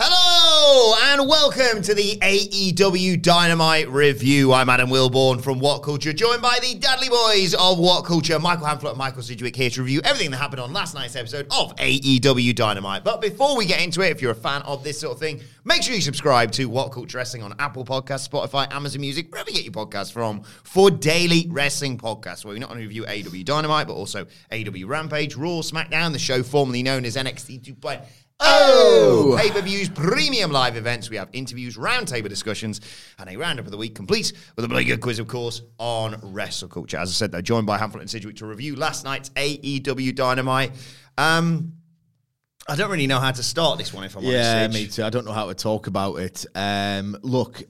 Hello and welcome to the AEW Dynamite review. I'm Adam Wilborn from What Culture, joined by the Dudley Boys of What Culture, Michael Hamflett and Michael Sidgwick here to review everything that happened on last night's episode of AEW Dynamite. But before we get into it, if you're a fan of this sort of thing, make sure you subscribe to What Culture Wrestling on Apple Podcasts, Spotify, Amazon Music, wherever you get your podcasts from, for daily wrestling podcasts where we not only review AEW Dynamite, but also AEW Rampage, Raw, SmackDown, the show formerly known as NXT 2.0. Oh! Pay per views, premium live events. We have interviews, roundtable discussions, and a roundup of the week, complete with a bloody good quiz, of course, on wrestle culture. As I said, they're joined by Hamflett and Sidgwick to review last night's AEW Dynamite. Um, I don't really know how to start this one, if I'm Yeah, honest. me too. I don't know how to talk about it. Um, look,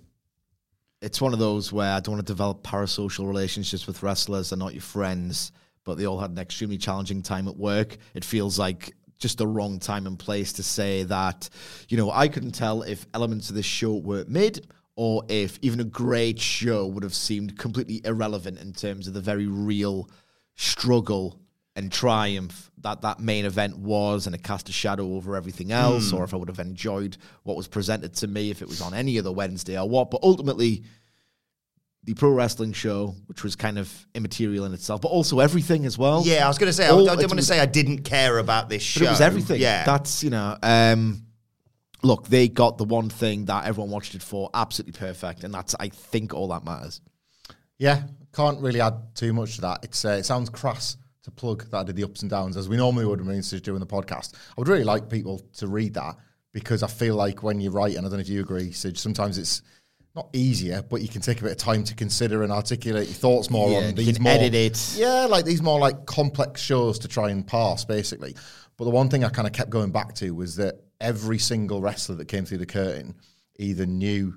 it's one of those where I don't want to develop parasocial relationships with wrestlers. They're not your friends, but they all had an extremely challenging time at work. It feels like just the wrong time and place to say that, you know, I couldn't tell if elements of this show were mid or if even a great show would have seemed completely irrelevant in terms of the very real struggle and triumph that that main event was and it cast a shadow over everything else hmm. or if I would have enjoyed what was presented to me if it was on any other Wednesday or what. But ultimately the pro wrestling show which was kind of immaterial in itself but also everything as well Yeah, I was going to say, I, All- I didn't want to say I didn't care about this show. but it was everything. Yeah. That's, you know, um, look, they got the one thing that everyone watched it for absolutely perfect. And that's, I think, all that matters. Yeah, can't really add too much to that. It's uh, it sounds crass to plug that I did the ups and downs as we normally would when we used to doing the podcast. I would really like people to read that because I feel like when you write, and I don't know if you agree, Sid, sometimes it's not easier, but you can take a bit of time to consider and articulate your thoughts more Yeah, on you these can more, edit it. Yeah, like these more like complex shows to try and pass, basically. But the one thing I kind of kept going back to was that every single wrestler that came through the curtain either knew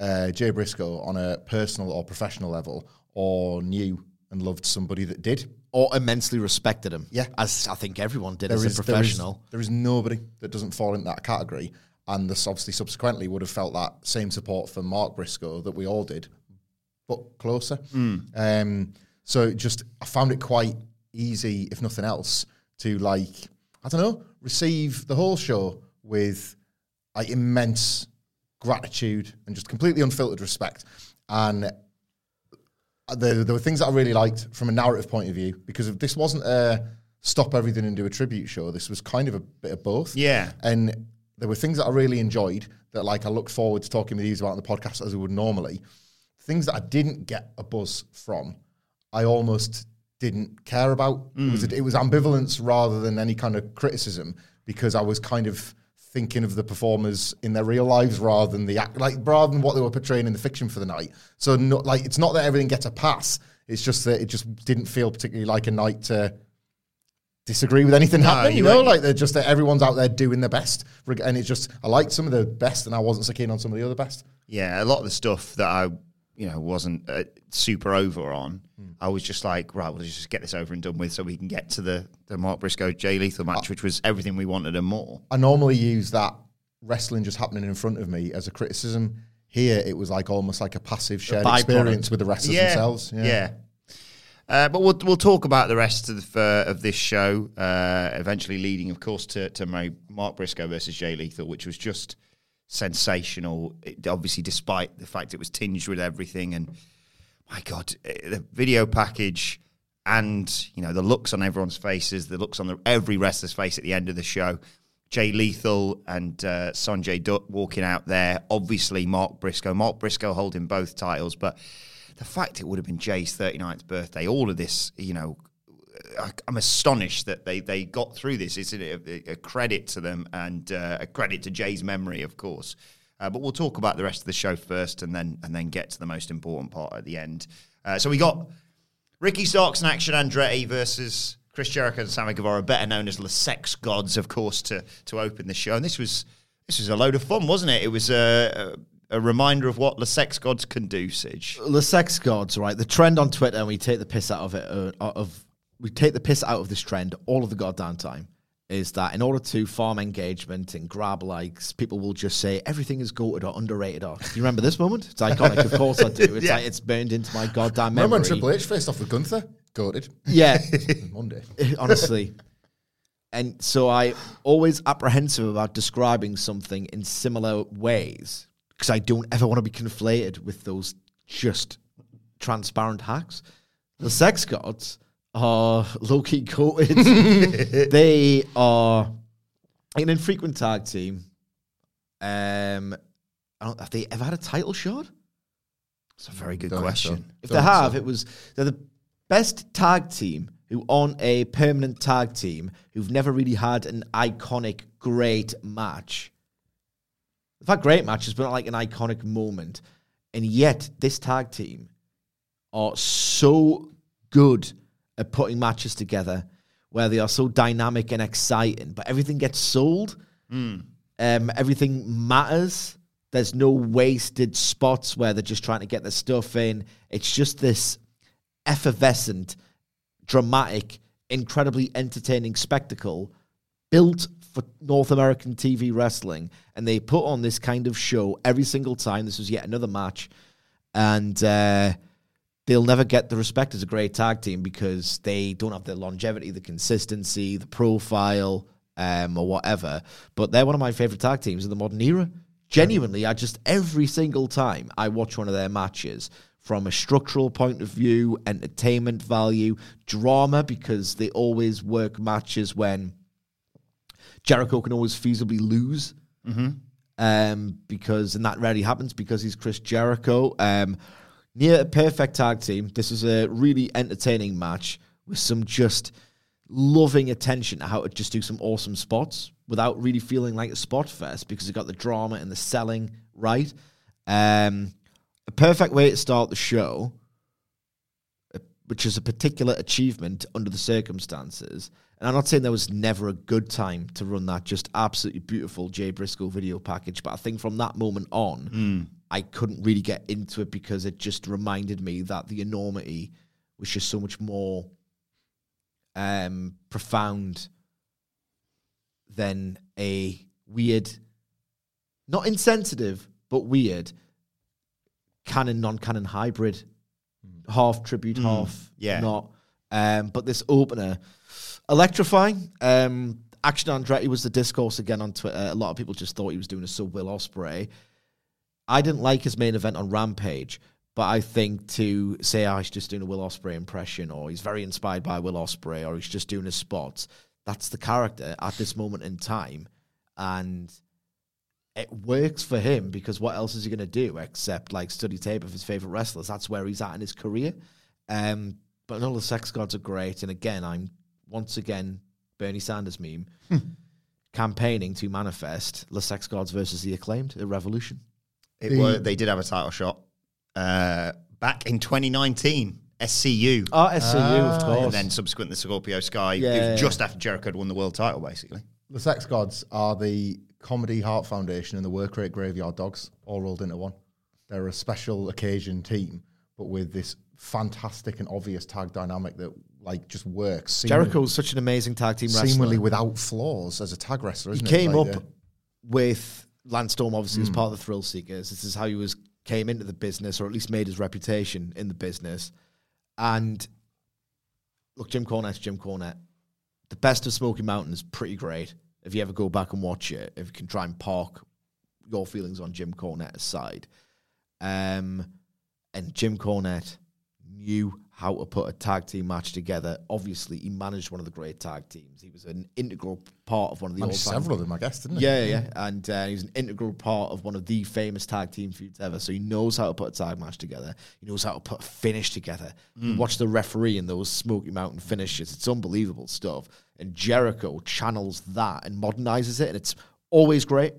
uh, Jay Briscoe on a personal or professional level, or knew and loved somebody that did. Or immensely respected him. Yeah. As I think everyone did There as is a there is- professional. there is nobody that doesn't fall into that category, and this obviously subsequently would have felt that same support for Mark Briscoe that we all did, but closer. Hmm. Um, so just I found it quite easy, if nothing else, to like I don't know receive the whole show with like immense gratitude and just completely unfiltered respect. And there, there were things that I really liked from a narrative point of view because if this wasn't a stop everything and do a tribute show, this was kind of a bit of both. Yeah. And there were things that I really enjoyed that like I look forward to talking with you about on the podcast as I would normally. Things that I didn't get a buzz from, I almost didn't care about. It was mm. it was ambivalence rather than any kind of criticism because I was kind of thinking of the performers in their real lives rather than the act, like rather than what they were portraying in the fiction for the night. So no, like it's not that everything gets a pass. It's just that it just didn't feel particularly like a night to disagree with anything happening. you You know, like they're just that everyone's out there doing their best, and it's just I liked some of the best, and I wasn't so keen on some of the other best. Yeah, a lot of the stuff that I, you know, wasn't uh, super over on, Hmm. I was just like, right, well, just get this over and done with, so we can get to the the Mark Briscoe Jay Lethal match, which was everything we wanted and more. I normally use that wrestling just happening in front of me as a criticism. Here, it was like almost like a passive shared experience with the wrestlers themselves. Yeah. Uh, but we'll we'll talk about the rest of the, uh, of this show. Uh, eventually, leading, of course, to to Mary, Mark Briscoe versus Jay Lethal, which was just sensational. It, obviously, despite the fact it was tinged with everything, and my God, eh, the video package and you know the looks on everyone's faces, the looks on the, every wrestler's face at the end of the show. Jay Lethal and uh, Sonjay Dutt walking out there. Obviously, Mark Briscoe. Mark Briscoe holding both titles, but the fact it would have been Jay's 39th birthday, all of this, you know, I, am astonished that they, they got through this. It's a, a credit to them and uh, a credit to Jay's memory, of course. Uh, but we'll talk about the rest of the show first, and then and then get to the most important part at the end. Uh, so we got Ricky Starks and Action Andretti versus Chris Jericho and Sammy Guevara, better known as the Sex Gods, of course, to to open the show. And this was this was a load of fun, wasn't it? It was a, a, a reminder of what the Sex Gods can do, Sidge. The Sex Gods, right? The trend on Twitter, and we take the piss out of it, uh, of we take the piss out of this trend all of the goddamn time is that in order to farm engagement and grab likes, people will just say everything is goated or underrated. Or you remember this moment? It's iconic. of course I do. It's yeah. like it's burned into my goddamn memory. Remember when Triple H faced off with Gunther? Goated. Yeah. Monday. Honestly. And so I always apprehensive about describing something in similar ways because I don't ever want to be conflated with those just transparent hacks. The sex gods are low key coated. they are an infrequent tag team. Um, I don't, have they ever had a title shot? It's a very good Don't question. So. If Don't they have, so. it was they're the best tag team who on a permanent tag team who've never really had an iconic great match. They've had great matches, but not like an iconic moment. And yet, this tag team are so good at putting matches together where they are so dynamic and exciting, but everything gets sold. Mm. Um, everything matters. There's no wasted spots where they're just trying to get their stuff in. It's just this effervescent, dramatic, incredibly entertaining spectacle built for North American TV wrestling. And they put on this kind of show every single time. This was yet another match. And uh, they'll never get the respect as a great tag team because they don't have the longevity, the consistency, the profile, um, or whatever. But they're one of my favorite tag teams in the modern era. Genuinely, I just every single time I watch one of their matches, from a structural point of view, entertainment value, drama, because they always work matches when Jericho can always feasibly lose. Mm-hmm. Um, because and that rarely happens because he's Chris Jericho. Um, near a perfect tag team. This is a really entertaining match with some just loving attention to how to just do some awesome spots without really feeling like a spot fest because it got the drama and the selling right. Um, a perfect way to start the show, which is a particular achievement under the circumstances. And I'm not saying there was never a good time to run that just absolutely beautiful Jay Briscoe video package, but I think from that moment on, mm. I couldn't really get into it because it just reminded me that the enormity was just so much more um, profound than a weird, not insensitive, but weird canon, non canon hybrid, mm. half tribute, mm. half yeah. not. Um, but this opener, electrifying. Um, Action Andretti was the discourse again on Twitter. A lot of people just thought he was doing a sub Will Ospreay. I didn't like his main event on Rampage, but I think to say oh, he's just doing a Will Ospreay impression, or he's very inspired by Will Ospreay, or he's just doing his spots, that's the character at this moment in time, and it works for him because what else is he going to do except like study tape of his favorite wrestlers? That's where he's at in his career. Um, but all the sex gods are great, and again, I'm once again Bernie Sanders meme. Campaigning to manifest the sex gods versus the acclaimed a revolution. It the, was, they did have a title shot uh, back in 2019. SCU. Oh, SCU, ah, of course. And then subsequently, the Scorpio Sky. Yeah, it was just after Jericho had won the world title, basically. The Sex Gods are the Comedy Heart Foundation and the Work Rate Graveyard Dogs all rolled into one. They're a special occasion team, but with this fantastic and obvious tag dynamic that like just works. Jericho's such an amazing tag team wrestler. Seemingly without flaws as a tag wrestler, he came like up with Lance Storm obviously mm. was part of the Thrill Seekers. This is how he was came into the business, or at least made his reputation in the business. And look, Jim Cornette's Jim Cornette. The best of Smoky Mountain is pretty great. If you ever go back and watch it, if you can try and park your feelings on Jim Cornette aside. Um, and Jim Cornette knew how to put a tag team match together. Obviously, he managed one of the great tag teams. He was an integral part of one of the Managed several of them, I guess, didn't he? yeah, yeah, yeah. and uh, he was an integral part of one of the famous tag team feuds ever. So he knows how to put a tag match together. He knows how to put a finish together. You watch the referee in those Smoky Mountain finishes; it's unbelievable stuff. And Jericho channels that and modernizes it, and it's always great.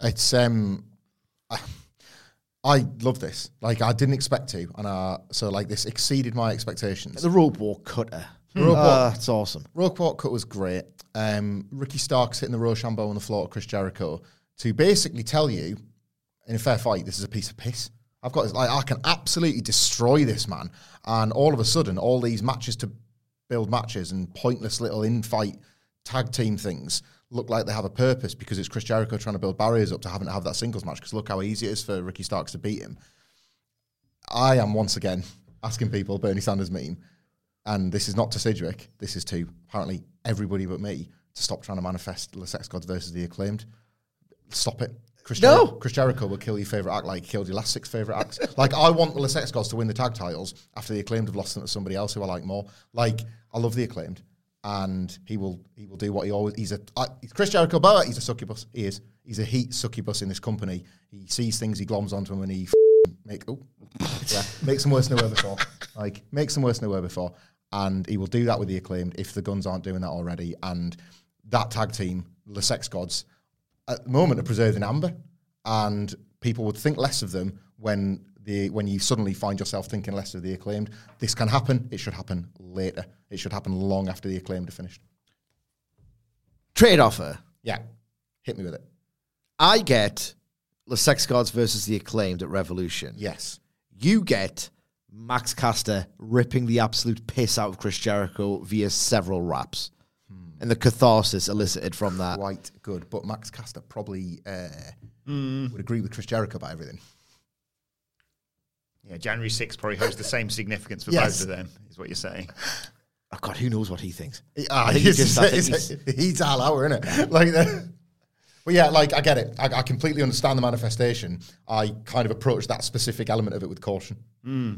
It's um, I, I love this. Like I didn't expect to, and uh, so like this exceeded my expectations. The rope walk cutter, Rope Ah, walk. it's awesome. Rope walk cut was great. Um, Ricky Starks hitting the Roshambo on the floor at Chris Jericho to basically tell you, in a fair fight, this is a piece of piss. I've got this. like I can absolutely destroy this man, and all of a sudden, all these matches to build matches and pointless little in-fight tag team things look like they have a purpose because it's Chris Jericho trying to build barriers up to having to have that singles match. Because look how easy it is for Ricky Starks to beat him. I am once again asking people Bernie Sanders meme, and this is not to Sidgwick. This is to apparently everybody but me to stop trying to manifest the Sex Gods versus the Acclaimed. Stop it. Chris, No. Jericho, Chris Jericho will kill your favorite act like he killed your last six favorite acts. like I want the Sex Gods to win the tag titles after the Acclaimed have lost them to somebody else who I like more. Like I love the Acclaimed, and he will he will do what he always. He's a I, Chris Jericho, but he's a succubus. He is. He's a heat succubus in this company. He sees things, he gloms onto them, and he f- make oh yeah makes them worse than they were before. Like makes them worse than they were before, and he will do that with the Acclaimed if the Guns aren't doing that already. And that tag team, the Sex Gods, at the moment are preserved in amber, and people would think less of them when the when you suddenly find yourself thinking less of the acclaimed. This can happen. It should happen later. It should happen long after the acclaimed are finished. Trade offer. Yeah, hit me with it. I get the Sex Gods versus the Acclaimed at Revolution. Yes, You get Max Caster ripping the absolute piss out of Chris Jericho via several raps. And the catharsis elicited from that. quite good. But Max Caster probably uh, would agree with Chris Jericho about everything. Yeah, January 6th probably holds the same significance for Yes. both of them, is what you're saying. Oh, God, who knows what he thinks? Ah, I think he's, just- I think he's, he's- he's all out, isn't it? Like, the, but yeah, like I get it. I, I completely understand the manifestation. I kind of approach that specific element of it with caution. Oh,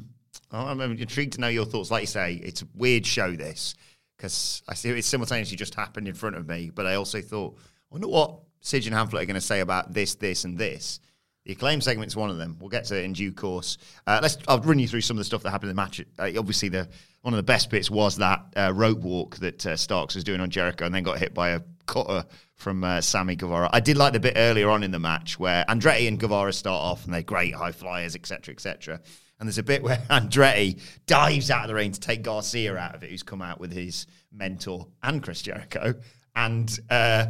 I'm intrigued to know your thoughts. Like you say, it's a weird show, this, because I see it simultaneously just happened in front of me, but I also thought, I wonder what Sidge and Hamflett are going to say about this, this, and this. The acclaim segment's one of them. We'll get to it in due course. Uh, let's. I'll run you through some of the stuff that happened in the match. Uh, obviously, the one of the best bits was that uh, rope walk that uh, Starks was doing on Jericho, and then got hit by a cutter from uh, Sammy Guevara. I did like the bit earlier on in the match where Andretti and Guevara start off, and they're great high flyers, etc., etc. And there's a bit where Andretti dives out of the ring to take Garcia out of it, who's come out with his mentor and Chris Jericho, and. Uh,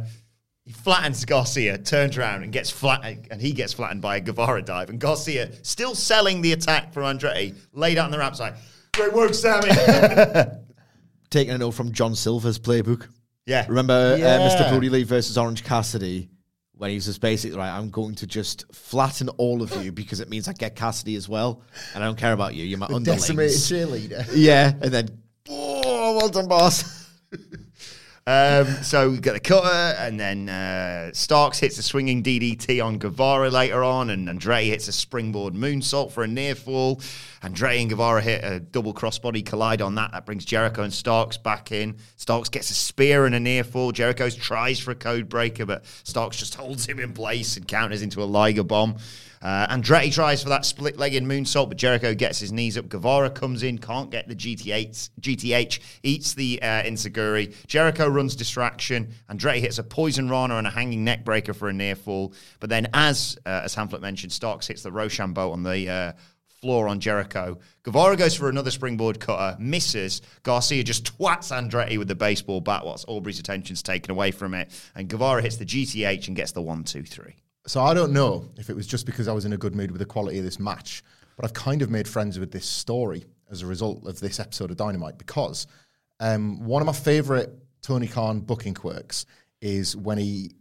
he flattens Garcia, turns around and gets flat, and he gets flattened by a Guevara dive. And Garcia, still selling the attack from Andretti, laid out on the ramp side. Great work, Sammy. Taking a note from John Silver's playbook. yeah, Remember uh, Mr. Brodie Lee versus Orange Cassidy? When he was just basically right, I'm going to just flatten all of you because it means I get Cassidy as well, and I don't care about you. You're my Decimated underlings. cheerleader. Yeah, and then oh, well done, boss. Um, so we get the cutter, and then uh, Starks hits a swinging DDT on Guevara later on, and Andre hits a springboard moonsault for a near fall. Andre and Guevara hit a double crossbody collide on that. That brings Jericho and Starks back in. Starks gets a spear and a near fall. Jericho tries for a code breaker, but Starks just holds him in place and counters into a Liger bomb. Uh, Andretti tries for that split-legged moonsault, but Jericho gets his knees up. Guevara comes in, can't get the GTH. GTH eats the uh, enzuigiri. Jericho runs distraction. Andretti hits a poison rana and a hanging neck breaker for a near fall. But then, as uh, as Hamflett mentioned, Starks hits the Roshambo on the uh, floor on Jericho. Guevara goes for another springboard cutter, misses. Garcia just twats Andretti with the baseball bat whilst Aubrey's attention's taken away from it. And Guevara hits the GTH and gets the one, two, three. So I don't know if it was just because I was in a good mood with the quality of this match, but I've kind of made friends with this story as a result of this episode of Dynamite because um, one of my favorite Tony Khan booking quirks is when he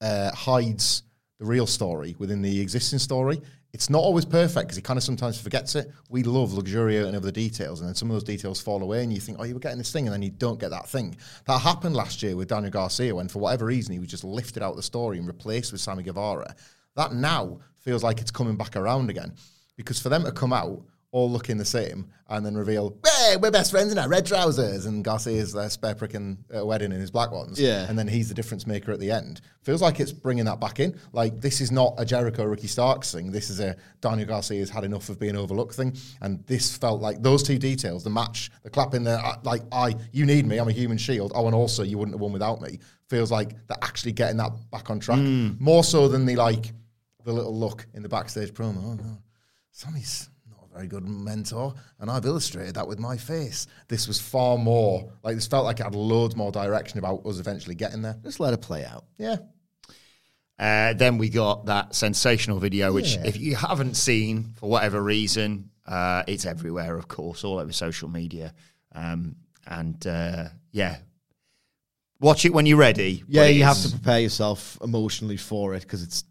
uh, hides the real story within the existing story. It's not always perfect because he kind of sometimes forgets it. We love luxuriate and other details, and then some of those details fall away, and you think, oh, you were getting this thing, and then you don't get that thing. That happened last year with Daniel Garcia when, for whatever reason, he was just lifted out of the story and replaced with Sammy Guevara. That now feels like it's coming back around again. Because for them to come out all looking the same and then reveal, hey, we're best friends in our red trousers, and Garcia's uh, spare pricking a wedding in his black ones, Yeah. and then he's the difference maker at the end. Feels like it's bringing that back in. Like this is not a Jericho Ricky Starks thing. This is a Daniel Garcia has had enough of being overlooked thing, and this felt like those two details, the match, the clapping, the uh, like, I, you need me, I'm a human shield. Oh, and also you wouldn't have won without me. Feels like they're actually getting that back on track more so than the like the little look in the backstage promo. Oh no, Sammy's very good mentor, and I've illustrated that with my face. This was far more like this felt like it had loads more direction about us eventually getting there. Just let it play out. Yeah. Uh, then we got that sensational video, which Yeah. if you haven't seen for whatever reason, uh, it's everywhere, of course, all over social media. Um, and uh, yeah, watch it when you're ready. Yeah, but you have to prepare yourself emotionally for it because it's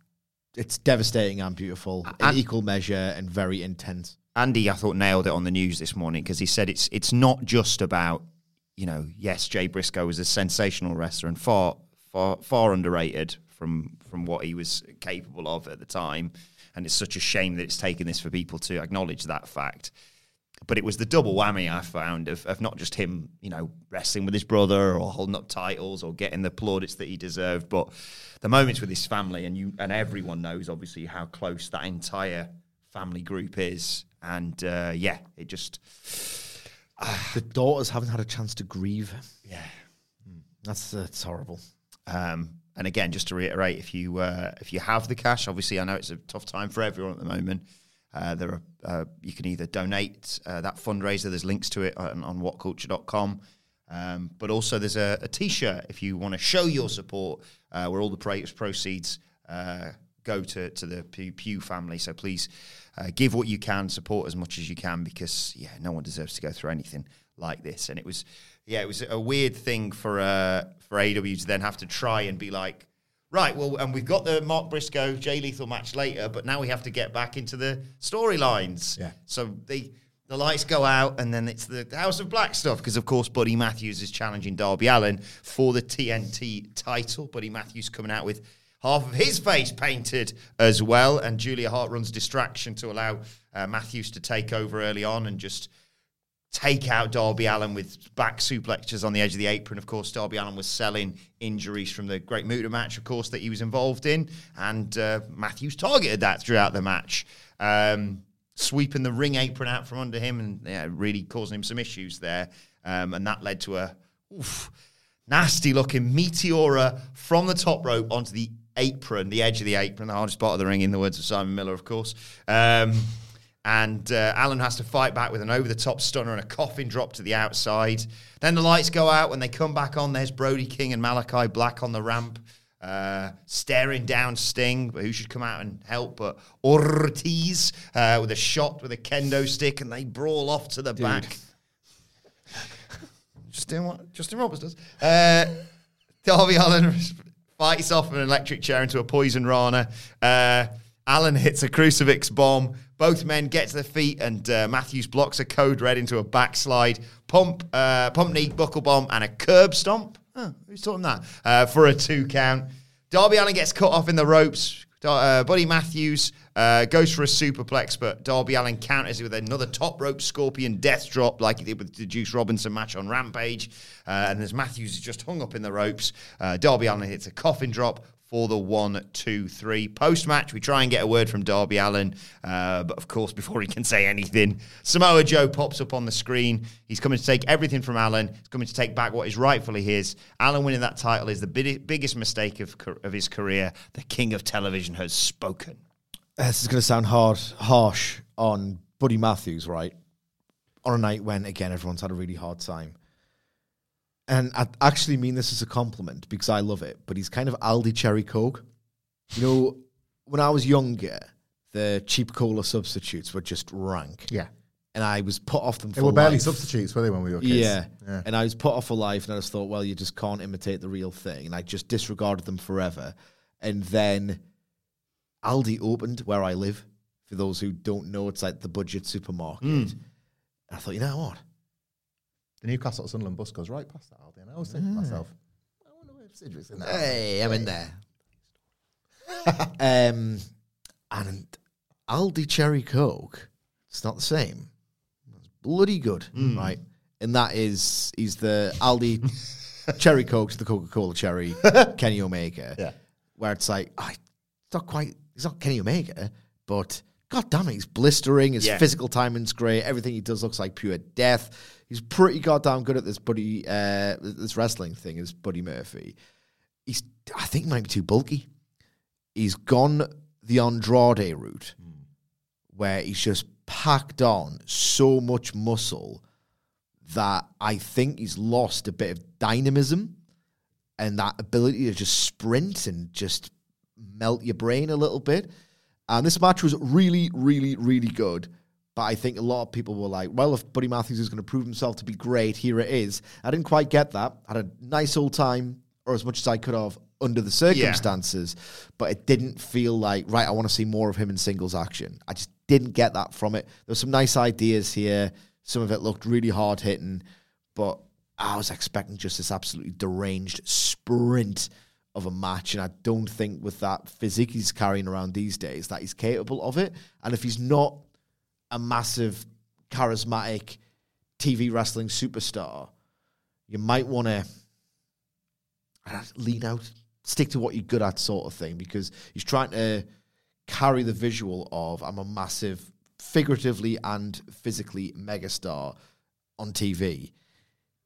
it's devastating and beautiful in equal measure and very intense. Andy, I thought nailed it on the news this morning because he said it's it's not just about you know yes Jay Briscoe was a sensational wrestler and far far far underrated from from what he was capable of at the time, and it's such a shame that it's taken this for people to acknowledge that fact. But it was the double whammy I found of, of not just him, you know, wrestling with his brother or holding up titles or getting the plaudits that he deserved, but the moments with his family and you and everyone knows obviously how close that entire family group is. And uh, yeah, it just The daughters haven't had a chance to grieve. yeah. That's that's horrible. Um, and again, just to reiterate, if you uh, if you have the cash, obviously I know it's a tough time for everyone at the moment. Uh, there are uh, you can either donate uh, that fundraiser. There's links to it on, on whatculture.com. Um, but also there's a, a t-shirt if you want to show your support, uh, where all the proceeds uh, go to to the Pugh, Pugh family. So please uh, give what you can, support as much as you can, because yeah, no one deserves to go through anything like this. And it was yeah, it was a weird thing for uh, for AW to then have to try and be like, right, well, and we've got the Mark Briscoe Jay Lethal match later, but now we have to get back into the storylines. Yeah. So the the lights go out, and then it's the House of Black stuff because, of course, Buddy Matthews is challenging Darby Allin for the TNT title. Buddy Matthews coming out with half of his face painted as well, and Julia Hart runs distraction to allow uh, Matthews to take over early on and just take out Darby Allin with back suplexes on the edge of the apron. Of course, Darby Allin was selling injuries from the Great Muta match, of course, that he was involved in, and uh, Matthews targeted that throughout the match, um, sweeping the ring apron out from under him and yeah, really causing him some issues there. Um, and that led to a oof, nasty looking meteora from the top rope onto the apron, the edge of the apron, the hardest part of the ring, in the words of Simon Miller, of course. Um, and uh, Allin has to fight back with an over the top stunner and a coffin drop to the outside. Then the lights go out. When they come back on, there's Brody King and Malakai Black on the ramp. Uh, staring down Sting, but who should come out and help but Ortiz uh, with a shot with a kendo stick, and they brawl off to the back. Just doing what Justin Roberts does. Uh, Darby Allin fights off an electric chair into a poison rana. Uh, hits a crucifix bomb. Both men get to their feet, and uh, Matthews blocks a code red into a backslide. Pump, uh, pump knee, buckle bomb, and a curb stomp. Oh, who's taught him that? Uh, for a two count. Darby Allin gets cut off in the ropes. Uh, Buddy Matthews uh, goes for a superplex, but Darby Allin counters it with another top rope scorpion death drop, like he did with the Juice Robinson match on Rampage. Uh, and as Matthews is just hung up in the ropes, uh, Darby Allin hits a coffin drop for the one, two, three. Post match, we try and get a word from Darby Allin, uh, but of course, before he can say anything, Samoa Joe pops up on the screen. He's coming to take everything from Allin. He's coming to take back what is rightfully his. Allin winning that title is the big, biggest mistake of, of his career. The king of television has spoken. This is going to sound hard, harsh on Buddy Matthews, right? On a night when, again, everyone's had a really hard time. And I actually mean this as a compliment because I love it, but he's kind of Aldi Cherry Coke. You know, when I was younger, the cheap cola substitutes were just rank. Yeah. And I was put off them They for were barely life. substitutes, were they, when we were kids? Yeah. Yeah. And I was put off for life, and I just thought, well, you just can't imitate the real thing. And I just disregarded them forever. And then Aldi opened where I live. For those who don't know, it's like the budget supermarket. Hmm. And I thought, you know what? The Newcastle Sunderland bus goes right past that Aldi, and I was thinking to myself, I wonder if Sidgwick's in there. Hey, I'm in there. um, And Aldi Cherry Coke, it's not the same. It's bloody good, right? And that is, he's the Aldi Cherry Coke to the Coca Cola Cherry Kenny Omega. Yeah. Where it's like, ah, it's not quite, it's not Kenny Omega, but god damn it, he's blistering. His Yeah. physical timing's great. Everything he does looks like pure death. He's pretty goddamn good at this buddy, uh, this wrestling thing, is Buddy Murphy. He's, I think, he might be too bulky. He's gone the Andrade route, where he's just packed on so much muscle that I think he's lost a bit of dynamism and that ability to just sprint and just melt your brain a little bit. And this match was really, really, really good. But I think a lot of people were like, well, if Buddy Matthews is going to prove himself to be great, here it is. I didn't quite get that. I had a nice old time, or as much as I could have under the circumstances, but it didn't feel like, right, I want to see more of him in singles action. I just didn't get that from it. There were some nice ideas here. Some of it looked really hard hitting, but I was expecting just this absolutely deranged sprint of a match. And I don't think with that physique he's carrying around these days that he's capable of it. And if he's not a massive, charismatic TV wrestling superstar, you might want to lean out, stick to what you're good at, sort of thing, because he's trying to carry the visual of I'm a massive, figuratively and physically megastar on TV.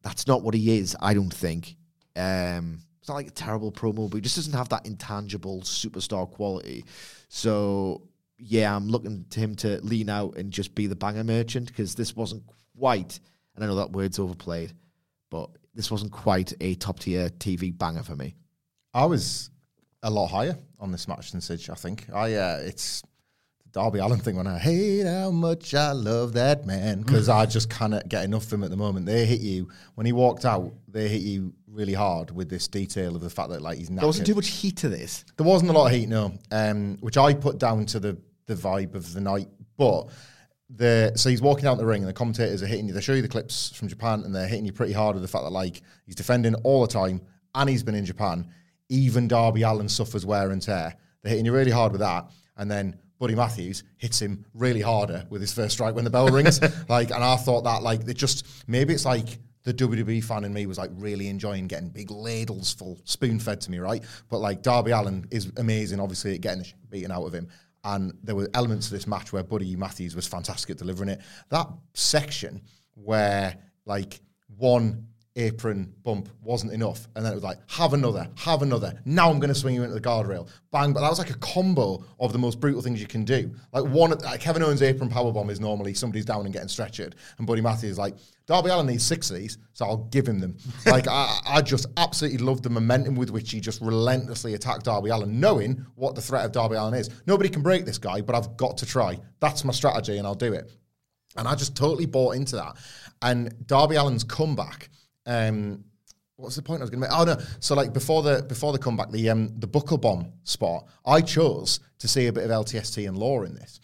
That's not what he is, I don't think. Um, it's not like a terrible promo, but he just doesn't have that intangible superstar quality. So yeah, I'm looking to him to lean out and just be the banger merchant because this wasn't quite, and I know that word's overplayed, but this wasn't quite a top tier TV banger for me. I was a lot higher on this match than Sidge, I think. I uh, it's Darby Allin thing when I hate how much I love that man because I just cannot get enough of him at the moment. They hit you when he walked out. They hit you really hard with this detail of the fact that like he's There wasn't too much heat to this. There wasn't a lot of heat, no, um, which I put down to the the vibe of the night. But the so he's walking out the ring, and the commentators are hitting you. They show you the clips from Japan, and they're hitting you pretty hard with the fact that like he's defending all the time, and he's been in Japan. Even Darby Allin suffers wear and tear. They're hitting you really hard with that, and then. Buddy Matthews hits him really harder with his first strike when the bell rings. like, and I thought that like it just maybe it's like the WWE fan in me was like really enjoying getting big ladles full spoon fed to me, right? But like Darby Allin is amazing, obviously, at getting the beaten out of him. And there were elements of this match where Buddy Matthews was fantastic at delivering it. That section where like one apron bump wasn't enough, and then it was like have another, have another. Now I'm going to swing you into the guardrail, bang! But that was like a combo of the most brutal things you can do. Like one, like Kevin Owens' apron powerbomb is normally somebody's down and getting stretchered, and Buddy Matthews is like Darby Allin needs six of these, so I'll give him them. like I, I just absolutely loved the momentum with which he just relentlessly attacked Darby Allin, knowing what the threat of Darby Allin is. Nobody can break this guy, but I've got to try. That's my strategy, and I'll do it. And I just totally bought into that. And Darby Allin's comeback. Um, what's the point I was going to make? Oh no! So like before the before the comeback, the um, the buckle bomb spot, I chose to see a bit of LTST and law in this.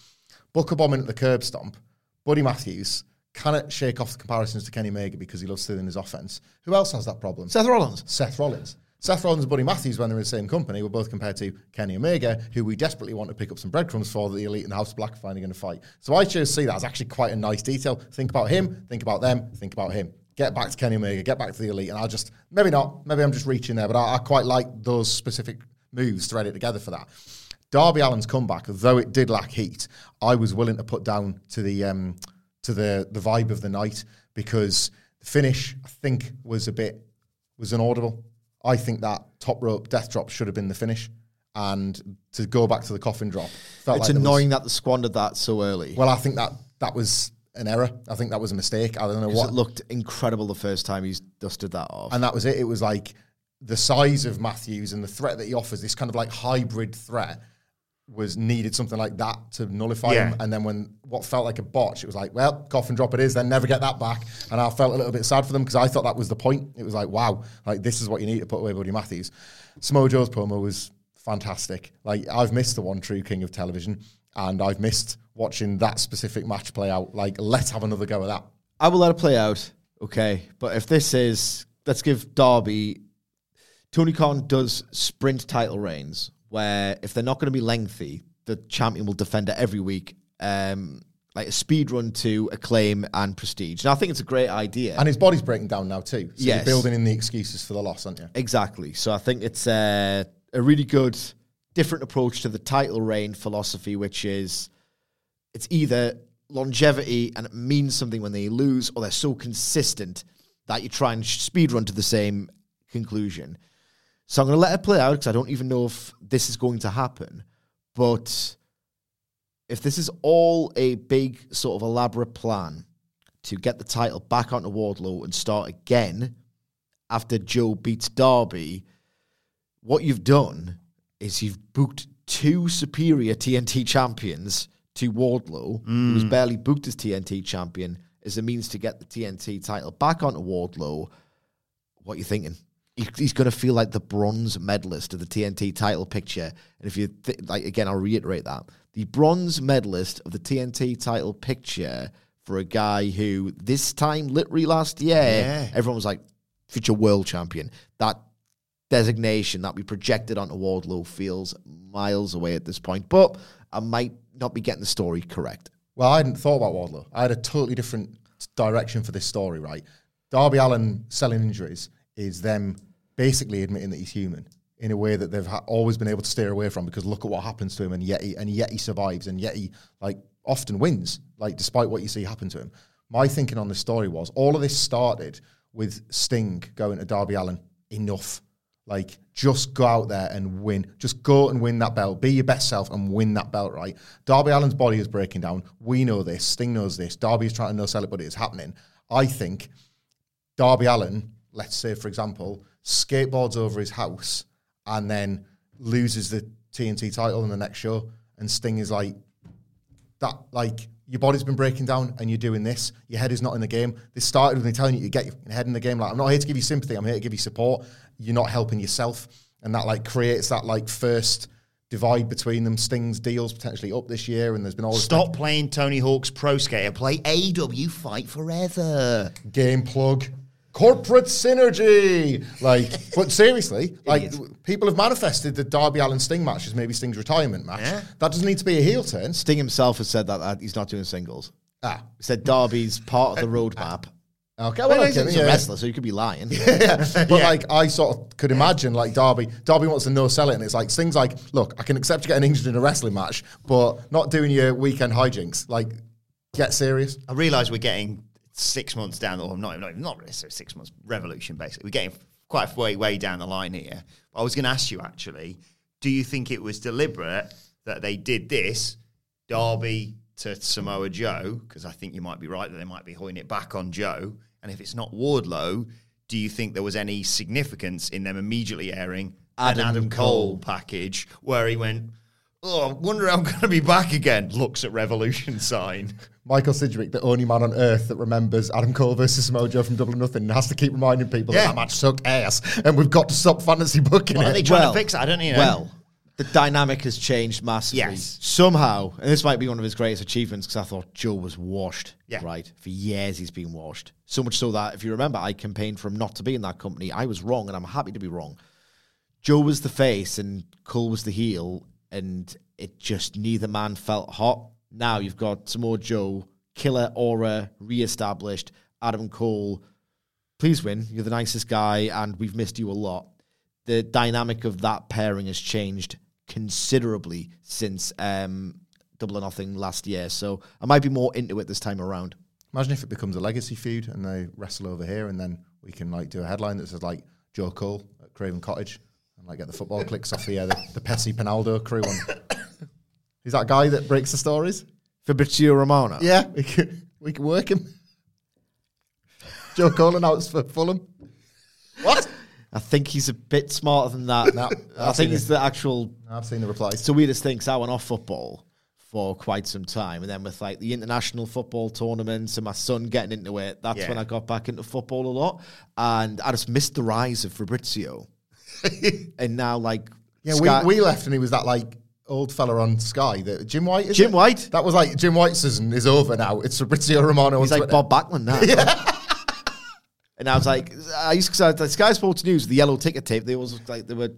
Buckle bombing at the curb stomp. Buddy Matthews cannot shake off the comparisons to Kenny Omega because he loves stealing his offense. Who else has that problem? Seth Rollins. Seth Rollins. Seth Rollins and Buddy Matthews, when they were in the same company, were both compared to Kenny Omega, who we desperately want to pick up some breadcrumbs for that the Elite and the House of Black are finally going to fight. So I chose to see that as actually quite a nice detail. Think about him, think about them, think about him. Get back to Kenny Omega, get back to the Elite. And I'll just, maybe not, maybe I'm just reaching there, but I, I quite like those specific moves threaded together for that. Darby Allin's comeback, though it did lack heat, I was willing to put down to the um, to the the vibe of the night because the finish I think was a bit was inaudible. I think that top rope death drop should have been the finish, and to go back to the coffin drop felt It's like there was- annoying that they squandered that so early. well, I think that that was an error. I think that was a mistake. I don't know what it looked incredible the first time he's dusted that off. and that was it. It was like the size of Matthews and the threat that he offers, this kind of like hybrid threat, was needed something like that to nullify Yeah. him. And then when what felt like a botch, it was like, well, coffin drop it is, then never get that back. And I felt a little bit sad for them because I thought that was the point. It was like, wow, like this is what you need to put away Buddy Matthews. Samoa Joe's promo was fantastic. Like I've missed the one true king of television, and I've missed watching that specific match play out. Like, let's have another go at that. I will let it play out, okay? But if this is, let's give Darby, Tony Khan does sprint title reigns where if they're not going to be lengthy, the champion will defend it every week. Um, like a speed run to acclaim and prestige. And I think it's a great idea. And his body's breaking down now too. So Yes. you're building in the excuses for the loss, aren't you? Exactly. So I think it's a, a really good, different approach to the title reign philosophy, which is it's either longevity and it means something when they lose, or they're so consistent that you try and speed run to the same conclusion. So I'm going to let it play out because I don't even know if this is going to happen. But if this is all a big sort of elaborate plan to get the title back onto Wardlow and start again after Joe beats Darby, what you've done is you've booked two superior TNT champions to Wardlow, who was mm. barely booked as TNT champion, as a means to get the TNT title back onto Wardlow. What are you thinking? He's going to feel like the bronze medalist of the TNT title picture. And if you th- like, again, I'll reiterate that the bronze medalist of the TNT title picture for a guy who this time, literally last year, Yeah. everyone was like future world champion. That designation that we projected onto Wardlow feels miles away at this point. But I might not be getting the story correct. Well, I hadn't thought about Wardlow. I had a totally different direction for this story, right? Darby Allin selling injuries is them basically admitting that he's human in a way that they've ha- always been able to steer away from because look at what happens to him and yet he, and yet he survives and yet he like often wins like despite what you see happen to him. My thinking on this story was all of this started with Sting going to Darby Allin enough like, just go out there and win. Just go and win that belt. Be your best self and win that belt, right? Darby Allin's body is breaking down. We know this. Sting knows this. Darby is trying to no sell it, but it is happening. I think Darby Allin, let's say, for example, skateboards over his house and then loses the TNT title in the next show. And Sting is like, that like your body's been breaking down and you're doing this. Your head is not in the game. This started with me telling you to get your head in the game. Like I'm not here to give you sympathy. I'm here to give you support. You're not helping yourself, and that like creates that like first divide between them. Stings deals potentially up this year, and there's been all this Stop playing Tony Hawk's Pro Skater. Play AW Fight Forever. game plug. Corporate synergy, like, but seriously, like, people have manifested the Darby Allin Sting match as maybe Sting's retirement match. Yeah. That doesn't need to be a heel turn. Sting himself has said that, that he's not doing singles. Ah, He said Darby's part of the roadmap. okay, Well, well, he's, okay, he's a yeah. wrestler, so you could be lying. but like I sort of could imagine like Darby, Darby wants to no sell it, and it's like Sting's like, look, I can accept you getting injured in a wrestling match, but not doing your weekend hijinks. Like, get serious. I realise we're getting six months down, the or not, not, not really, six months, revolution basically. We're getting quite a way, way down the line here. I was going to ask you actually, do you think it was deliberate that they did this, Darby to Samoa Joe? Because I think you might be right that they might be holding it back on Joe. And if it's not Wardlow, do you think there was any significance in them immediately airing Adam an Adam Cole package where he went, Oh, I wonder how I'm going to be back again. Looks at Revolution sign. Michael Sidgwick, the only man on earth that remembers Adam Cole versus Mojo from Double or Nothing, and has to keep reminding people Yeah. that that match sucked ass, and we've got to stop fantasy booking What are it. they trying to fix? it? I don't know. Well, the dynamic has changed massively. Yes. Somehow, and this might be one of his greatest achievements because I thought Joe was washed. Yeah. Right. For years he's been washed. So much so that if you remember, I campaigned for him not to be in that company. I was wrong, and I'm happy to be wrong. Joe was the face and Cole was the heel, and it just neither man felt hot. Now you've got Samoa Joe, killer aura re-established, Adam Cole. Please win. You're the nicest guy, and we've missed you a lot. The dynamic of that pairing has changed considerably since um, Double or Nothing last year. So I might be more into it this time around. Imagine if it becomes a legacy feud and they wrestle over here, and then we can like do a headline that says like Joe Cole at Craven Cottage, like get the football clicks off the uh, the, the Pessy Pinaldo crew on. He's that guy that breaks the stories. Fabrizio Romano. Yeah, we can, we can work him. Joe Cole announced for Fulham. What? I think he's a bit smarter than that. No, I think it's the actual I've seen the replies. It's the weirdest thing. 'cause I went off football for quite some time, and then with like the international football tournaments and my son getting into it, that's Yeah. when I got back into football a lot, and I just missed the rise of Fabrizio. and now, like, Yeah, Sky- we, we left and he was that like old fella on Sky. That Jim White. Is Jim it? White? That was like Jim White's season is over now. It's Fabrizio Romano. he's like Twitter. Bob Backlund now. And I was like, I used to like Sky Sports News, the yellow ticket tape. They was like they were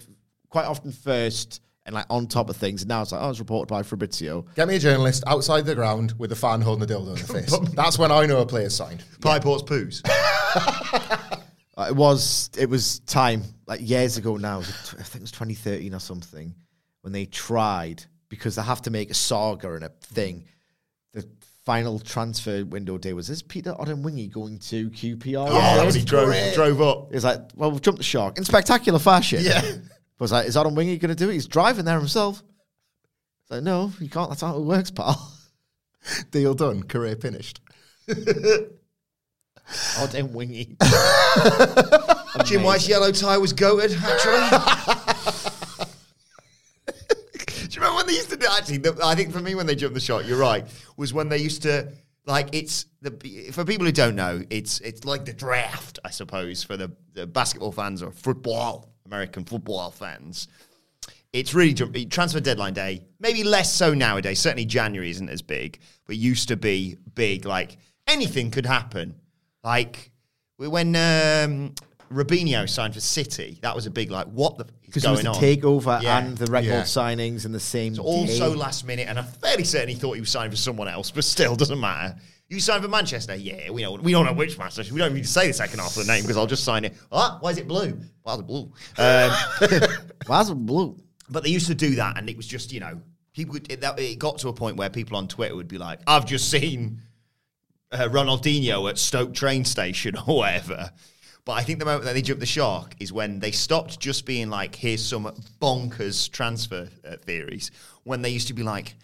quite often first and like on top of things. And now it's like, oh, it's reported by Fabrizio. Get me a journalist outside the ground with a fan holding the dildo in the face. That's when I know a player's signed. Pie Port's poos. Uh, it was it was time like years ago now. Was I think it was 2013 or something when they tried because they have to make a saga and a thing. The final transfer window day was this Peter Odemwingie going to QPR? Yeah, that was he drove, great. drove up. He's like, well, we've jumped the shark in spectacular fashion. Yeah. But it's like, is Odemwingie going to do it? He's driving there himself. It's like, no, you can't. That's how it works, pal. Deal done. Career finished. Oh, Odemwingie. Jim White's yellow tie was goated, actually. do you remember when they used to do, actually, the, I think for me, when they jumped the shot, you're right, was when they used to, like, it's, the for people who don't know, it's it's like the draft, I suppose, for the, the basketball fans or football, American football fans. It's really jump, transfer deadline day. Maybe less so nowadays. Certainly January isn't as big, but used to be big. Like anything could happen. Like when um, signed for City, that was a big like what the f- is Because it was the on? takeover Yeah. and the record Yeah. signings in the same also last minute, and I fairly certainly thought he was signing for someone else, but still doesn't matter. You signed for Manchester, yeah. We know we don't know which Manchester. We don't need to say the second half of the name because I'll just sign it. Ah, why is it blue? Why is it blue? Um, Why's it blue? But they used to do that, and it was just you know people. It, it got to a point where people on Twitter would be like, "I've just seen uh, Ronaldinho at Stoke train station or whatever." But I think the moment that they jumped the shark is when they stopped just being like, "Here's some bonkers transfer uh, theories." When they used to be like.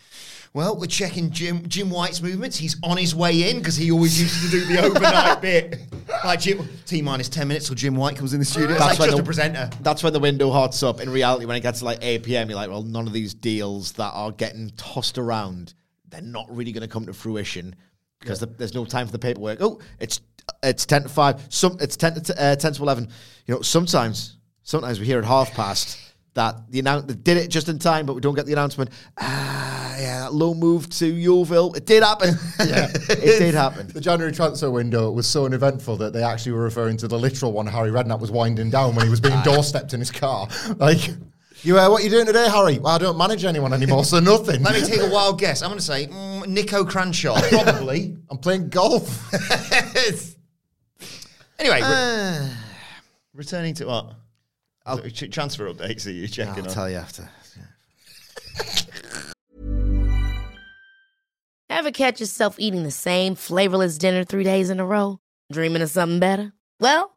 Well, we're checking Jim Jim White's movements. He's on his way in because he always used to do the overnight bit. Like Jim, T minus ten minutes till Jim White comes in the studio. It's like when just the- a presenter. That's when the window hots up. In reality, when it gets to like 8 p.m., you're like, well, none of these deals that are getting tossed around, they're not really going to come to fruition because the, there's no time for the paperwork. Oh, it's it's 10 to 5. Some It's 10 to, uh, 10 to 11. You know, sometimes, sometimes we hear at half past that the announce they did it just in time, but we don't get the announcement. Ah, yeah, that low move to Yeovil. It did happen. Yeah, it did happen. The January transfer window was so uneventful that they actually were referring to the literal one Harry Redknapp was winding down when he was being doorstepped in his car. Like, you, uh, what are you doing today, Harry? Well, I don't manage anyone anymore, so nothing. Let me take a wild guess. I'm going to say mm, Nico Cranshaw, probably. I'm playing golf. anyway, re- returning to what? Ch- transfer updates are you're checking I'll on. tell you after. Ever catch yourself eating the same flavorless dinner three days in a row? Dreaming of something better? Well,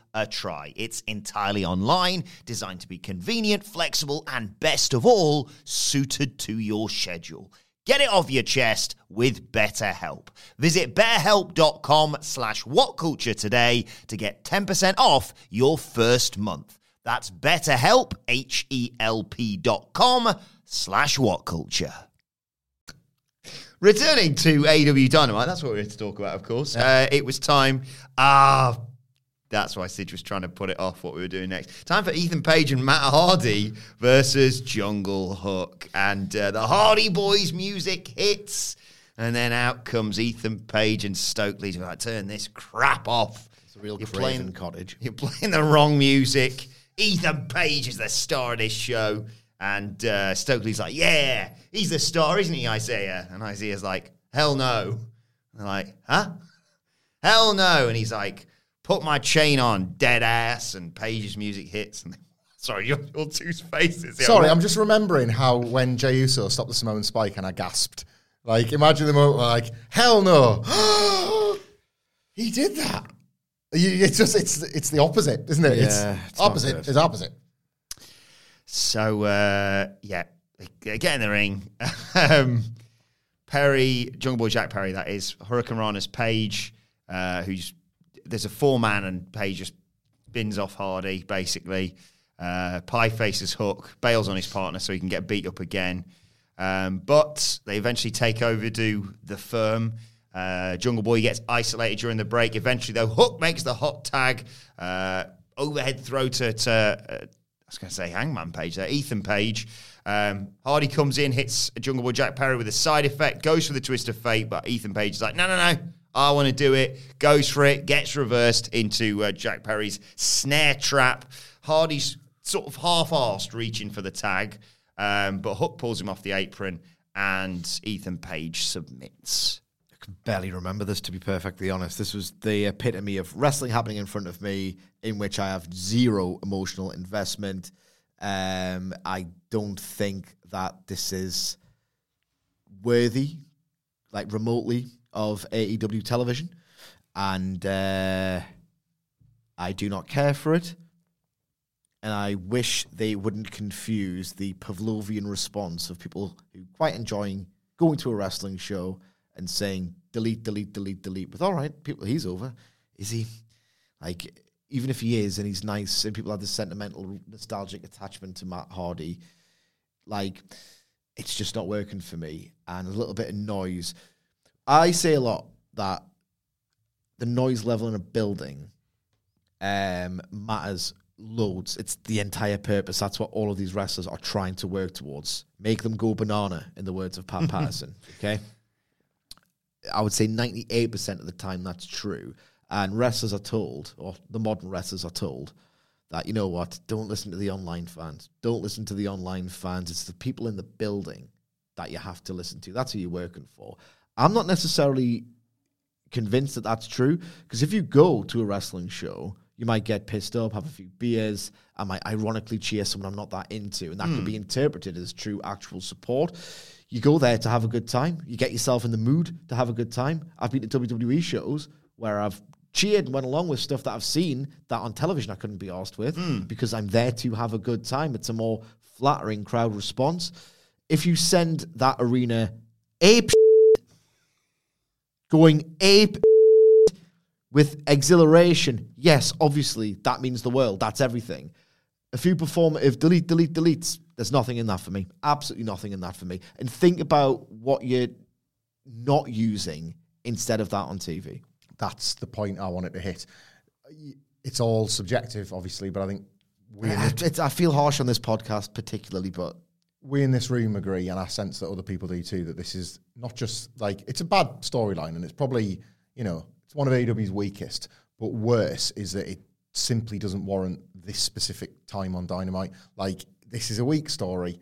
a try. It's entirely online, designed to be convenient, flexible, and best of all, suited to your schedule. Get it off your chest with BetterHelp. Visit betterhelp.com slash whatculture today to get 10% off your first month. That's betterhelp, H-E-L-P dot com slash whatculture. returning to AEW Dynamite, that's what we're here to talk about, of course. Uh, it was time. Ah, that's why Sid was trying to put it off what we were doing next. Time for Ethan Page and Matt Hardy versus Jungle Hook. And uh, the Hardy Boys music hits. And then out comes Ethan Page and Stokely's like, turn this crap off. It's a real You're playing- cottage. You're playing the wrong music. Ethan Page is the star of this show. And uh, Stokely's like, yeah, he's the star, isn't he, Isiah? And Isiah's like, hell no. And they're like, huh? Hell no. And he's like, put my chain on, dead ass. And Page's music hits. And sorry, your, your two faces. here. Sorry, I'm just remembering how when Jey Uso stopped the Samoan Spike and I gasped. Like, imagine the moment like, hell no. he did that. You- It's just, it's it's the opposite, isn't it? Yeah, it's, it's opposite. good. It's opposite. So uh, yeah, get in the ring. um, Perry, Jungle Boy Jack Perry, that is hurricanrana's Page, uh, who's there's a four man and Page just bins off Hardy basically. Uh, Pie faces Hook, bails on his partner so he can get beat up again. Um, but they eventually take over to the firm. Uh, Jungle Boy gets isolated during the break. Eventually, though, Hook makes the hot tag. Uh, overhead throw to, to uh, I was going to say Hangman Page there, Ethan Page. Um, Hardy comes in, hits Jungle Boy Jack Perry with a side effect, goes for the twist of fate, but Ethan Page is like, no, no, no, I want to do it. Goes for it, gets reversed into uh, Jack Perry's snare trap. Hardy's sort of half-assed reaching for the tag, um, but Hook pulls him off the apron, and Ethan Page submits. I can barely remember this, to be perfectly honest. This was the epitome of wrestling happening in front of me, in which I have zero emotional investment. Um, I don't think that this is worthy, like remotely, of AEW television. And uh, I do not care for it. And I wish they wouldn't confuse the Pavlovian response of people who quite enjoying going to a wrestling show and saying delete, delete, delete, delete with all right, people he's over. Is he? Like, even if he is and he's nice and people have this sentimental, nostalgic attachment to Matt Hardy, like it's just not working for me. And a little bit of noise. I say a lot that the noise level in a building um, matters loads. It's the entire purpose. That's what all of these wrestlers are trying to work towards. Make them go banana, in the words of Pat Patterson. Okay. I would say 98% of the time that's true. And wrestlers are told, or the modern wrestlers are told, that, you know what, don't listen to the online fans. Don't listen to the online fans. It's the people in the building that you have to listen to. That's who you're working for. I'm not necessarily convinced that that's true because if you go to a wrestling show, you might get pissed up, have a few beers, I might ironically cheer someone I'm not that into, and that could be hmm. interpreted as true actual support. You go there to have a good time. You get yourself in the mood to have a good time. I've been to WWE shows where I've cheered and went along with stuff that I've seen that on television I couldn't be asked with hmm. because I'm there to have a good time. It's a more flattering crowd response. If you send that arena ape going ape with exhilaration. Yes, obviously, that means the world. That's everything. A few performative delete, delete, deletes. There's nothing in that for me. Absolutely nothing in that for me. And think about what you're not using instead of that on TV. That's the point I wanted to hit. It's all subjective, obviously, but I think we It's, I feel harsh on this podcast, particularly, but we in this room agree, and I sense that other people do too, that this is not just like it's a bad storyline, and it's probably you know it's one of AEW's weakest. But worse is that it simply doesn't warrant this specific time on Dynamite. Like this is a weak story,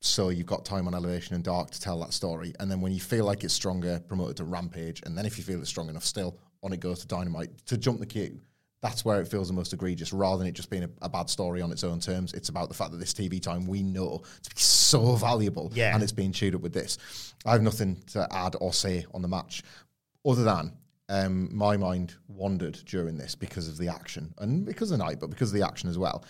so you've got time on Elevation and Dark to tell that story, and then when you feel like it's stronger, promote it to Rampage, and then if you feel it's strong enough, still on it goes to Dynamite to jump the queue. That's where it feels the most egregious, rather than it just being a, a bad story on its own terms. It's about the fact that this TV time we know to be so valuable, Yeah. and it's being chewed up with this. I have nothing to add or say on the match, other than um, my mind wandered during this because of the action and because of the night, but because of the action as well.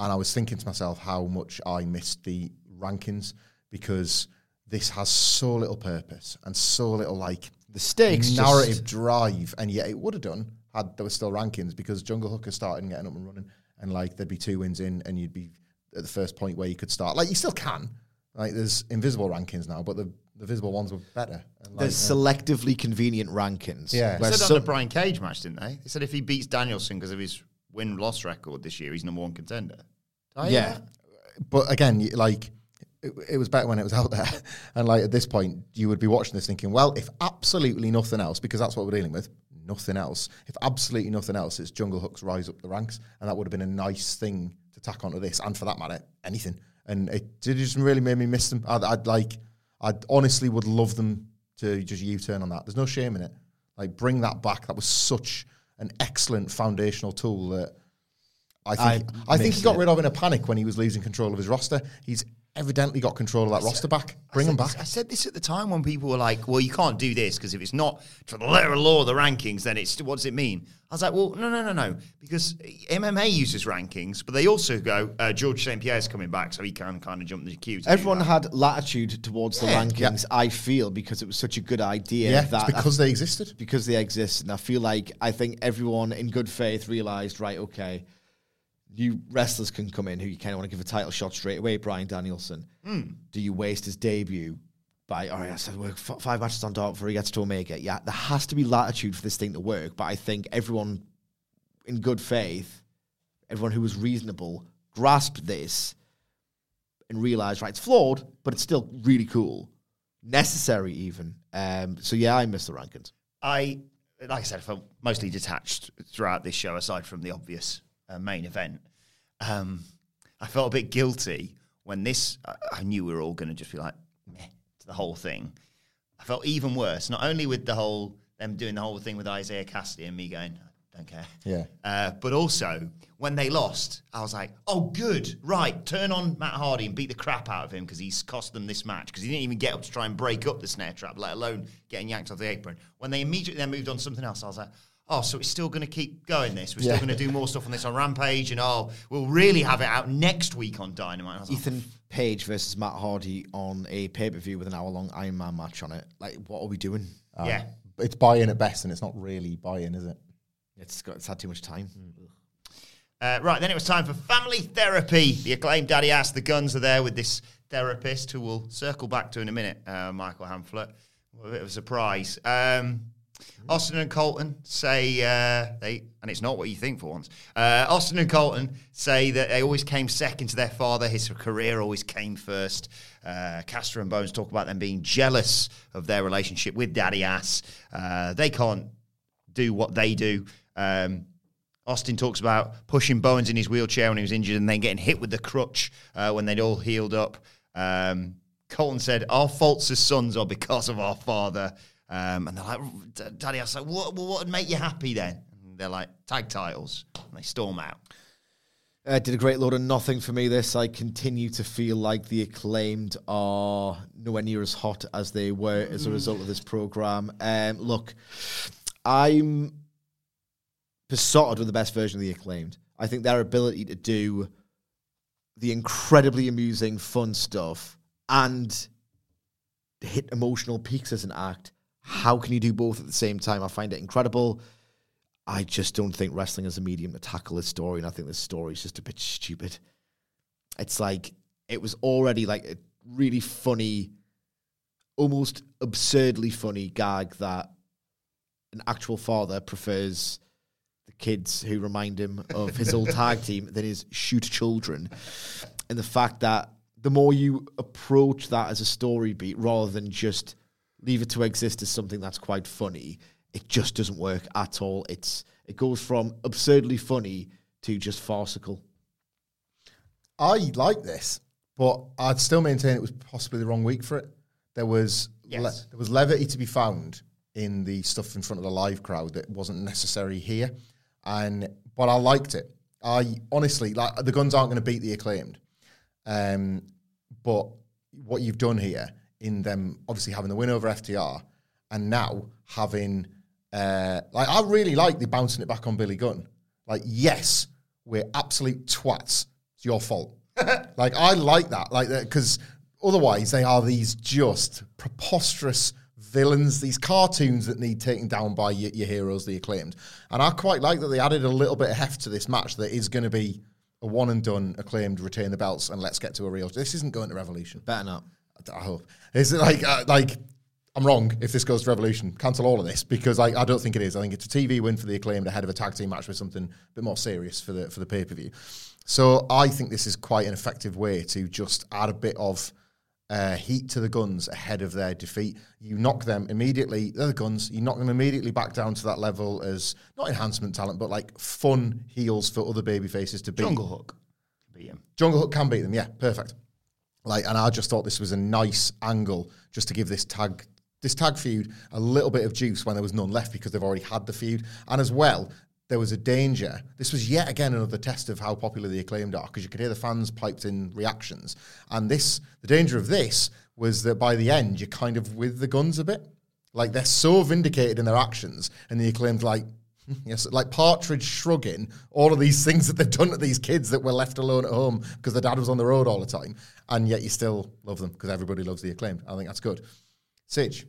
And I was thinking to myself how much I missed the rankings because this has so little purpose and so little like the stakes narrative drive, and yet it would have done had there were still rankings because Jungle Hooker started getting up and running, and like there'd be two wins in, and you'd be at the first point where you could start. Like you still can, like there's invisible rankings now, but they're, the visible ones were better. And There's uh, selectively convenient rankings. Yeah. They where said some- on the Brian Cage match, didn't they? They said if he beats Danielson because of his win loss record this year, he's number one contender. Did yeah. that? but again, like it, it was better when it was out there. And like at this point, you would be watching this thinking, well, if absolutely nothing else, because that's what we're dealing with, nothing else. If absolutely nothing else, it's Jungle Hooks rise up the ranks, and that would have been a nice thing to tack onto this, and for that matter, anything. And it did just really made me miss them. I'd, I'd like, I honestly would love them to just U-turn on that. There's no shame in it. Like bring that back. That was such an excellent foundational tool that. I think I I, think he got it. rid of in a panic when he was losing control of his roster. He's evidently got control of that roster back. Bring I him back. this- I said this at the time when people were like, "Well, you can't do this because if it's not to the letter of law of the rankings, then it's what does it mean?" I was like, "Well, no, no, no, no, because MMA uses rankings, but they also go uh, George St Pierre's coming back, so he can kind of jump the queue." Everyone had latitude towards the Yeah. rankings, I feel, because it was such a good idea Yeah, that it's because they existed. because they exist. And I feel like I think everyone in good faith realized, right, okay, new wrestlers can come in who you kind of want to give a title shot straight away. Bryan Danielson. Do you waste his debut by, all right, I said, work f- five matches on top before he gets to Omega? Yeah, there has to be latitude for this thing to work. But I think everyone in good faith, everyone who was reasonable, grasped this and realized, right, it's flawed, but it's still really cool. Necessary, even. Um, so, yeah, I miss the rankings. I, like I said, I felt mostly detached throughout this show, aside from the obvious uh, main event. Um, I felt a bit guilty when this. I, I knew we were all going to just be like, meh, to the whole thing. I felt even worse, not only with the whole them doing the whole thing with Isiah Kassidy and me going, I don't care. Yeah. Uh, but also when they lost, I was like, oh, good, right, turn on Matt Hardy and beat the crap out of him because he's cost them this match because he didn't even get up to try and break up the snare trap, let alone getting yanked off the apron. When they immediately then moved on to something else, I was like, oh, so it's still going to keep going this. We're Yeah. still going to do more stuff on this on Rampage and oh, we'll really have it out next week on Dynamite. I was like, Ethan Page versus Matt Hardy on a pay per view with an hour long Iron Man match on it. Like, what are we doing? yeah. It's buy-in at best, and it's not really buy-in, is it? It's got it's had too much time. Uh, right, then it was time for family therapy. The acclaimed Daddy Ass the Gunns are there with this therapist who we'll circle back to in a minute, uh, Michael Hamflett. A bit of a surprise. Um, Austin and Colten say uh, they, and it's not what you think for once. Uh, Austin and Colten say that they always came second to their father. His career always came first. Uh, Caster and Bowens talk about them being jealous of their relationship with Daddy Ass. Uh, they can't do what they do. Um, Austin talks about pushing Bowens in his wheelchair when he was injured and then getting hit with the crutch uh, when they'd all healed up. Um, Colten said, Our faults as sons are because of our father. Um, and they're like, Daddy, I was like, what, what would make you happy then? And they're like, tag titles. And they storm out. Uh, did a great load of nothing for me. This I continue to feel like the acclaimed are nowhere near as hot as they were as a result of this program. Um, look, I'm besotted with the best version of the acclaimed. I think their ability to do the incredibly amusing, fun stuff and hit emotional peaks as an act. How can you do both at the same time? I find it incredible. I just don't think wrestling is a medium to tackle this story, and I think this story is just a bit stupid. It's like it was already like a really funny, almost absurdly funny gag that an actual father prefers the kids who remind him of his old tag team than his shoot children. And the fact that the more you approach that as a story beat rather than just leave it to exist as something that's quite funny, it just doesn't work at all. It's it goes from absurdly funny to just farcical. I like this, but I'd still maintain it was possibly the wrong week for it. There was le- Yes. there was levity to be found in the stuff in front of the live crowd that wasn't necessary here, and but I liked it. I honestly like the Gunns aren't going to beat the acclaimed, um, but what you've done here in them obviously having the win over FTR and now having uh, like I really like the bouncing it back on Billy Gunn. Like yes, we're absolute twats. It's your fault. like I like that, like that because otherwise they are these just preposterous villains, these cartoons that need taken down by your, your heroes, the acclaimed. And I quite like that they added a little bit of heft to this match that is going to be a one and done acclaimed, retain the belts, and let's get to a real. This isn't going to Revolution. Better not. I hope. Is it like uh, like I'm wrong if this goes to Revolution? Cancel all of this because I, I don't think it is. I think it's a TV win for the acclaimed ahead of a tag team match with something a bit more serious for the for the pay per view. So I think this is quite an effective way to just add a bit of uh, heat to the Gunns ahead of their defeat. You knock them immediately. They're the Gunns. You knock them immediately back down to that level as not enhancement talent, but like fun heels for other baby faces to beat. Jungle Hook. Beat him. Jungle Hook can beat them. Yeah, perfect. Like, and I just thought this was a nice angle just to give this tag this tag feud a little bit of juice when there was none left because they've already had the feud, and as well. There was a danger. This was yet again another test of how popular the acclaimed are because you could hear the fans piped in reactions. And this, the danger of this was that by the end, you're kind of with the Gunns a bit. Like they're so vindicated in their actions, and the acclaimed like, yes, like Partridge shrugging all of these things that they've done to these kids that were left alone at home because their dad was on the road all the time, and yet you still love them because everybody loves the acclaimed. I think that's good. Sidge,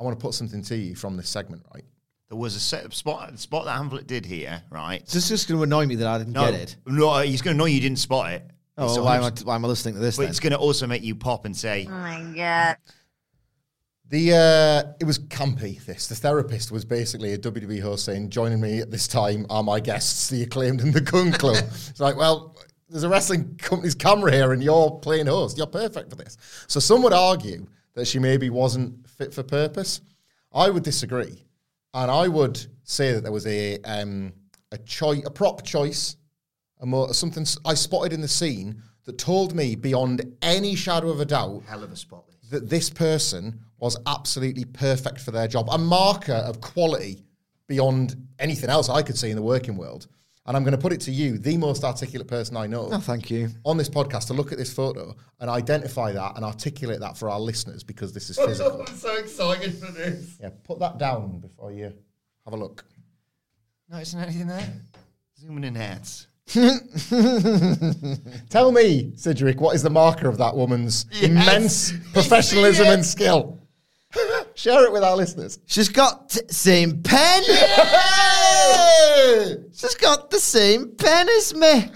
I want to put something to you from this segment, right? There was a set spot spot that Hamlet did here, right? It's just, just going to annoy me that I didn't No, get it. no, he's going to know you didn't spot it. Oh, It's well, why, am I, why am I listening to this But then? it's going to also make you pop and say, oh The uh, it was campy. This the therapist was basically a WWE host saying, "Joining me at this time are my guests, the acclaimed and the Gunn Club." it's like, well, there's a wrestling company's camera here, and you're playing host. You're perfect for this. So some would argue that she maybe wasn't fit for purpose. I would disagree, and I would say that there was a um, a choice, a prop choice, a more, something I spotted in the scene that told me beyond any shadow of a doubt hell of a spot. That this person was absolutely perfect for their job, a marker of quality beyond anything else I could see in the working world. And I'm going to put it to you, the most articulate person I know oh, thank you. on this podcast, to look at this photo and identify that and articulate that for our listeners because this is physical. I'm so excited for this. yeah, put that down before you have a look. No, isn't anything there? Zooming in heads. Tell me, Cedric, what is the marker of that woman's immense professionalism and skill? Share it with our listeners. She's got the same pen. She's got the same pen as me.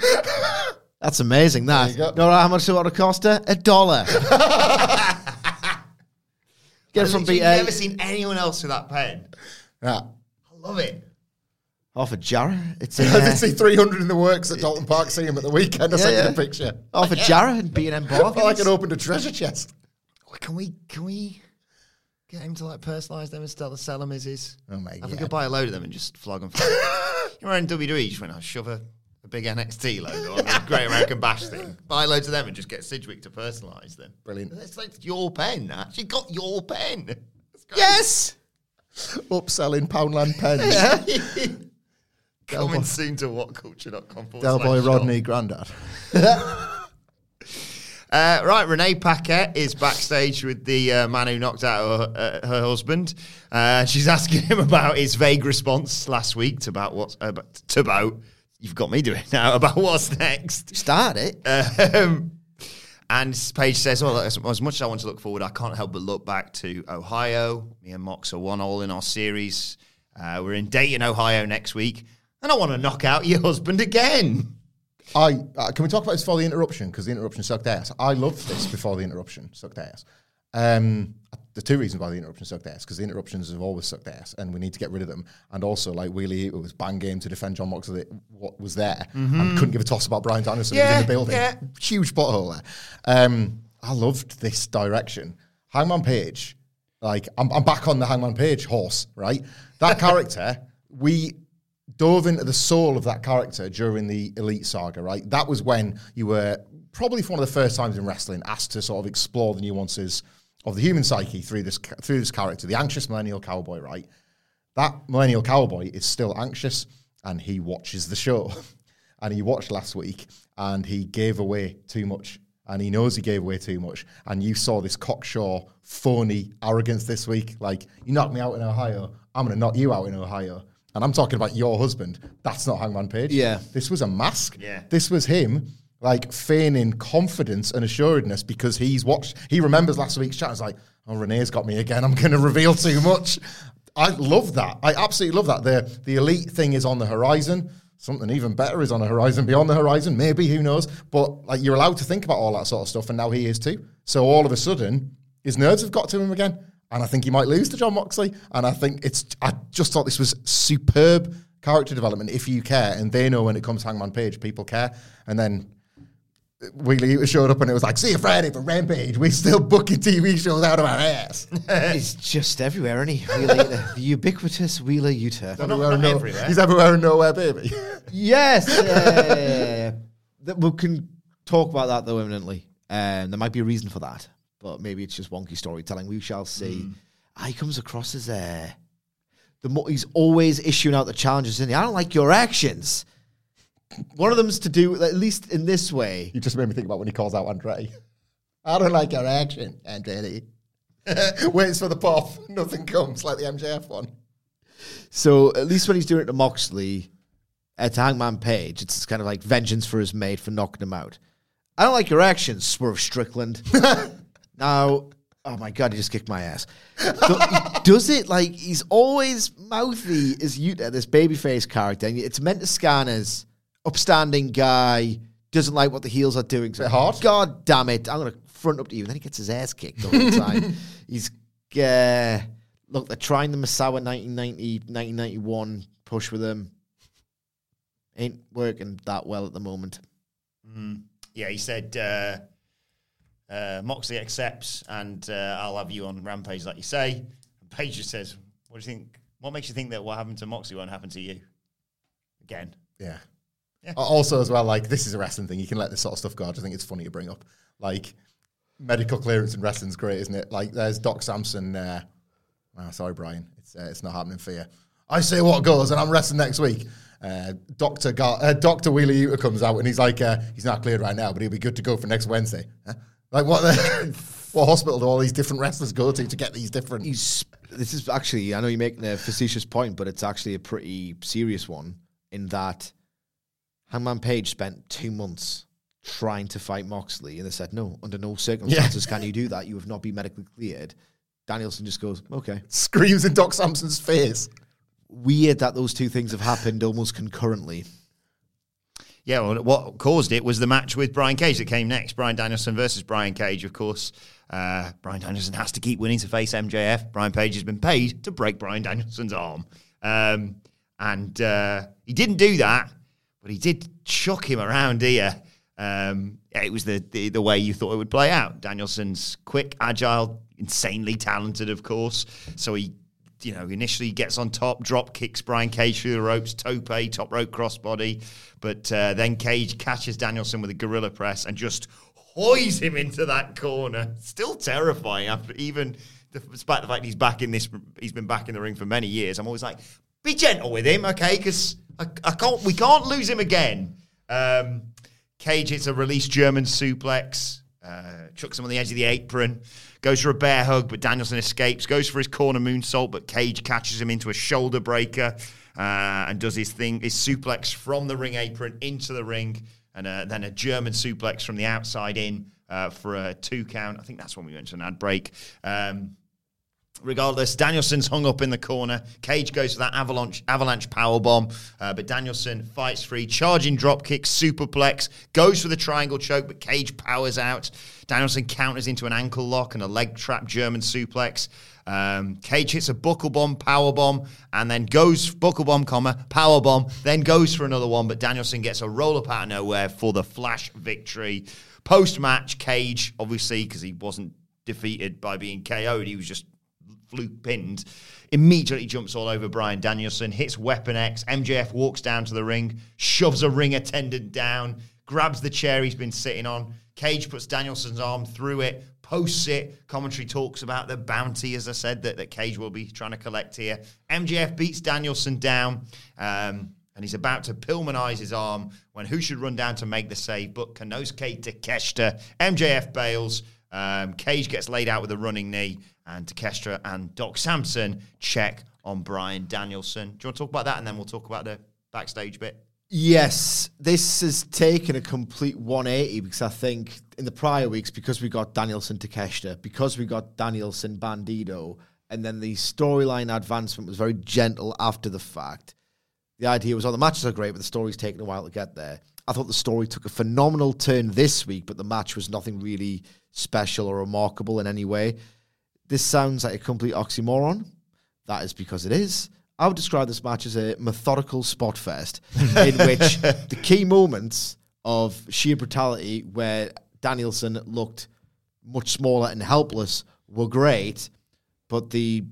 That's amazing, that. you. Know how much it would have cost her? A dollar. Get it from I've BA. never seen anyone else with that pen. Yeah. I love it. Off a Jarrah. It's in, I did see 300 in the works at Dalton Park seeing him at the weekend. I Yeah, sent you yeah. the picture. off a Jarrah and B&M I felt like Bargains. it opened a treasure chest. Can we can we get him to like personalise them and start to sell them as is? Oh, mate, I think yeah. I'd buy a load of them and just flog them. You're in WWE, you just went, I'll shove a, a big NXT logo on the Great American Bash thing. Buy loads of them and just get Sidgwick to personalise them. Brilliant. It's like your pen. That. She got your pen. Yes. Upselling Poundland pens. Coming soon to whatculture.com. forward Del slash Boy. Rodney, Grandad. Uh, right, Renee Paquette is backstage with the uh, man who knocked out her, uh, her husband. Uh, she's asking him about his vague response last week to about what's uh, about, to about. You've got me doing now about what's next. Start it. Um, and Page says, "Well, as, as much as I want to look forward, I can't help but look back to Ohio. Me and Mox are one all in our series. Uh, we're in Dayton, Ohio next week, and I want to knock out your husband again." I uh, can we talk about this before the interruption because the interruption sucked ass. I loved this before the interruption sucked ass. Um, the two reasons why the interruption sucked ass because the interruptions have always sucked ass, and we need to get rid of them. And also, like Wheelie, it was bang game to defend Jon Moxley. What was there and couldn't give a toss about Bryan Danielson was in the building. yeah. Huge butthole there. Um, I loved this direction. Hangman Page, like I'm, I'm back on the Hangman Page horse, right? That character, we dove into the soul of that character during the Elite Saga, right? That was when you were probably for one of the first times in wrestling asked to sort of explore the nuances of the human psyche through this through this character, the anxious millennial cowboy, right? That millennial cowboy is still anxious and he watches the show. and he watched last week and he gave away too much. And he knows he gave away too much. And you saw this cocksure, phony arrogance this week. Like, you knocked me out in Ohio. I'm going to knock you out in Ohio. And I'm talking about your husband. That's not Hangman Page. Yeah. This was a mask. Yeah. This was him, like, feigning confidence and assuredness because he's watched, he remembers last week's chat. It's like, oh, Renee's got me again. I'm going to reveal too much. I love that. I absolutely love that. The the elite thing is on the horizon. Something even better is on the horizon, beyond the horizon. Maybe who knows? But like you're allowed to think about all that sort of stuff, and now he is too. So all of a sudden, his nerves have got to him again. And I think he might lose to Jon Moxley. And I think it's, I just thought this was superb character development if you care. And they know when it comes to Hangman Page, people care. And then Wheeler Yuta showed up and it was like, see you Friday for Rampage. We're still booking TV shows out of our ass. He's just everywhere, isn't he? Wheeler The ubiquitous Wheeler Yuta. everywhere and not no- everywhere. He's everywhere and nowhere, baby. Yes. yeah. That we can talk about that though imminently. Um, there might be a reason for that, but maybe it's just wonky storytelling. We shall see. Ah, He comes across as uh, the mo- he's always issuing out the challenges, and I don't like your actions. One of them's to do at least in this way. you just made me think about when he calls out Andre. I don't like your action, Andre. Waits for the pop, nothing comes like the MJF one. So at least when he's doing it to Moxley, at Hangman Page, it's kind of like vengeance for his mate for knocking him out. I don't like your actions, Swerve Strickland. now, oh my god, he just kicked my ass. He does it like he's always mouthy as Yuta, this babyface character, and it's meant to scan as upstanding guy, doesn't like what the heels are doing. So hard. God damn it, I'm gonna front up to you. And then he gets his ass kicked all the time. he's uh, look, they're trying the Misawa 1990, 1991 push with him. Ain't working that well at the moment. Yeah, he said uh, uh, Moxley accepts, and uh, I'll have you on Rampage, like you say. And Page just says, "What do you think? What makes you think that what happened to Moxley won't happen to you again?" Yeah. Yeah. Also, as well, like this is a wrestling thing. You can let this sort of stuff go. I just think it's funny to bring up. Like medical clearance in wrestling's great, isn't it? Like there's Doc Sampson. Uh, oh, sorry, Brian. It's uh, it's not happening for you. I say what goes, and I'm wrestling next week. Uh, Doctor Gar- uh, Doctor Wheeler Yuta comes out and he's like, uh, he's not cleared right now, but he'll be good to go for next Wednesday. Huh? Like what? The what hospital do all these different wrestlers go to to get these different? He's this is actually I know you're making a facetious point, but it's actually a pretty serious one in that Hangman Page spent two months trying to fight Moxley, and they said no, under no circumstances can you do that. You have not been medically cleared. Danielson just goes, okay. Screams in Doc Sampson's face. Weird that those two things have happened almost concurrently. Yeah, well, what caused it was the match with Brian Cage that came next. Bryan Danielson versus Brian Cage, of course. Uh, Bryan Danielson has to keep winning to face MJF. Brian Page has been paid to break Bryan Danielson's arm. Um, and uh, he didn't do that, but he did chuck him around here. Um, it was the, the the way you thought it would play out. Danielson's quick, agile, insanely talented, of course. So he, you know, initially gets on top, drop kicks Brian Cage through the ropes, tope, top rope crossbody, but uh, then Cage catches Danielson with a gorilla press and just hoys him into that corner. Still terrifying after even despite the fact he's back in this, he's been back in the ring for many years. I'm always like, be gentle with him, okay? Because I, I can't, we can't lose him again. Um, Cage hits a release German suplex, uh, chucks him on the edge of the apron, goes for a bear hug, but Danielson escapes, goes for his corner moonsault, but Cage catches him into a shoulder breaker uh, and does his thing, his suplex from the ring apron into the ring, and uh, then a German suplex from the outside in uh, for a two count. I think that's when we went to an ad break. Um, Regardless, Danielson's hung up in the corner. Cage goes for that avalanche avalanche power bomb, uh, but Danielson fights free, charging drop kick, superplex, goes for the triangle choke, but Cage powers out. Danielson counters into an ankle lock and a leg trap German suplex. Um, Cage hits a buckle bomb, power bomb, and then goes buckle bomb, comma power bomb, then goes for another one. But Danielson gets a roll up out of nowhere for the flash victory. Post match, Cage obviously because he wasn't defeated by being KO'd, he was just fluke pinned, immediately jumps all over Bryan Danielson, hits Weapon X. MJF walks down to the ring, shoves a ring attendant down, grabs the chair he's been sitting on. Cage puts Danielson's arm through it, posts it. Commentary talks about the bounty, as I said, that, that Cage will be trying to collect here. MJF beats Danielson down. Um, and he's about to Pillmanize his arm when who should run down to make the save but Konosuke Takeshita. MJF bails. Um, Cage gets laid out with a running knee, and Takeshita and Doc Sampson check on Bryan Danielson. Do you want to talk about that, and then we'll talk about the backstage bit? Yes, this has taken a complete 180 because I think in the prior weeks, because we got Danielson Takeshita, because we got Danielson Bandido, and then the storyline advancement was very gentle after the fact. The idea was, oh, the matches are great, but the story's taken a while to get there. I thought the story took a phenomenal turn this week, but the match was nothing really special or remarkable in any way. This sounds like a complete oxymoron. That is because it is. I would describe this match as a methodical spot fest in which the key moments of sheer brutality, where Danielson looked much smaller and helpless, were great, but the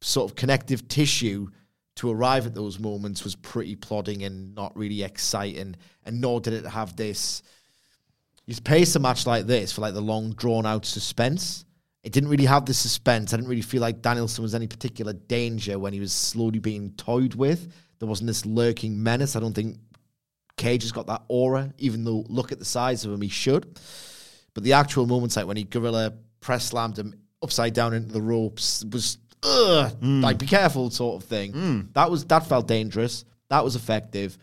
sort of connective tissue to arrive at those moments was pretty plodding and not really exciting, and nor did it have this. You pace a match like this for like the long drawn out suspense. It didn't really have the suspense. I didn't really feel like Danielson was any particular danger when he was slowly being toyed with. There wasn't this lurking menace. I don't think Cage has got that aura, even though look at the size of him, he should. But the actual moments like when he gorilla press slammed him upside down into the ropes was ugh, like be careful sort of thing. That was that felt dangerous. That was effective.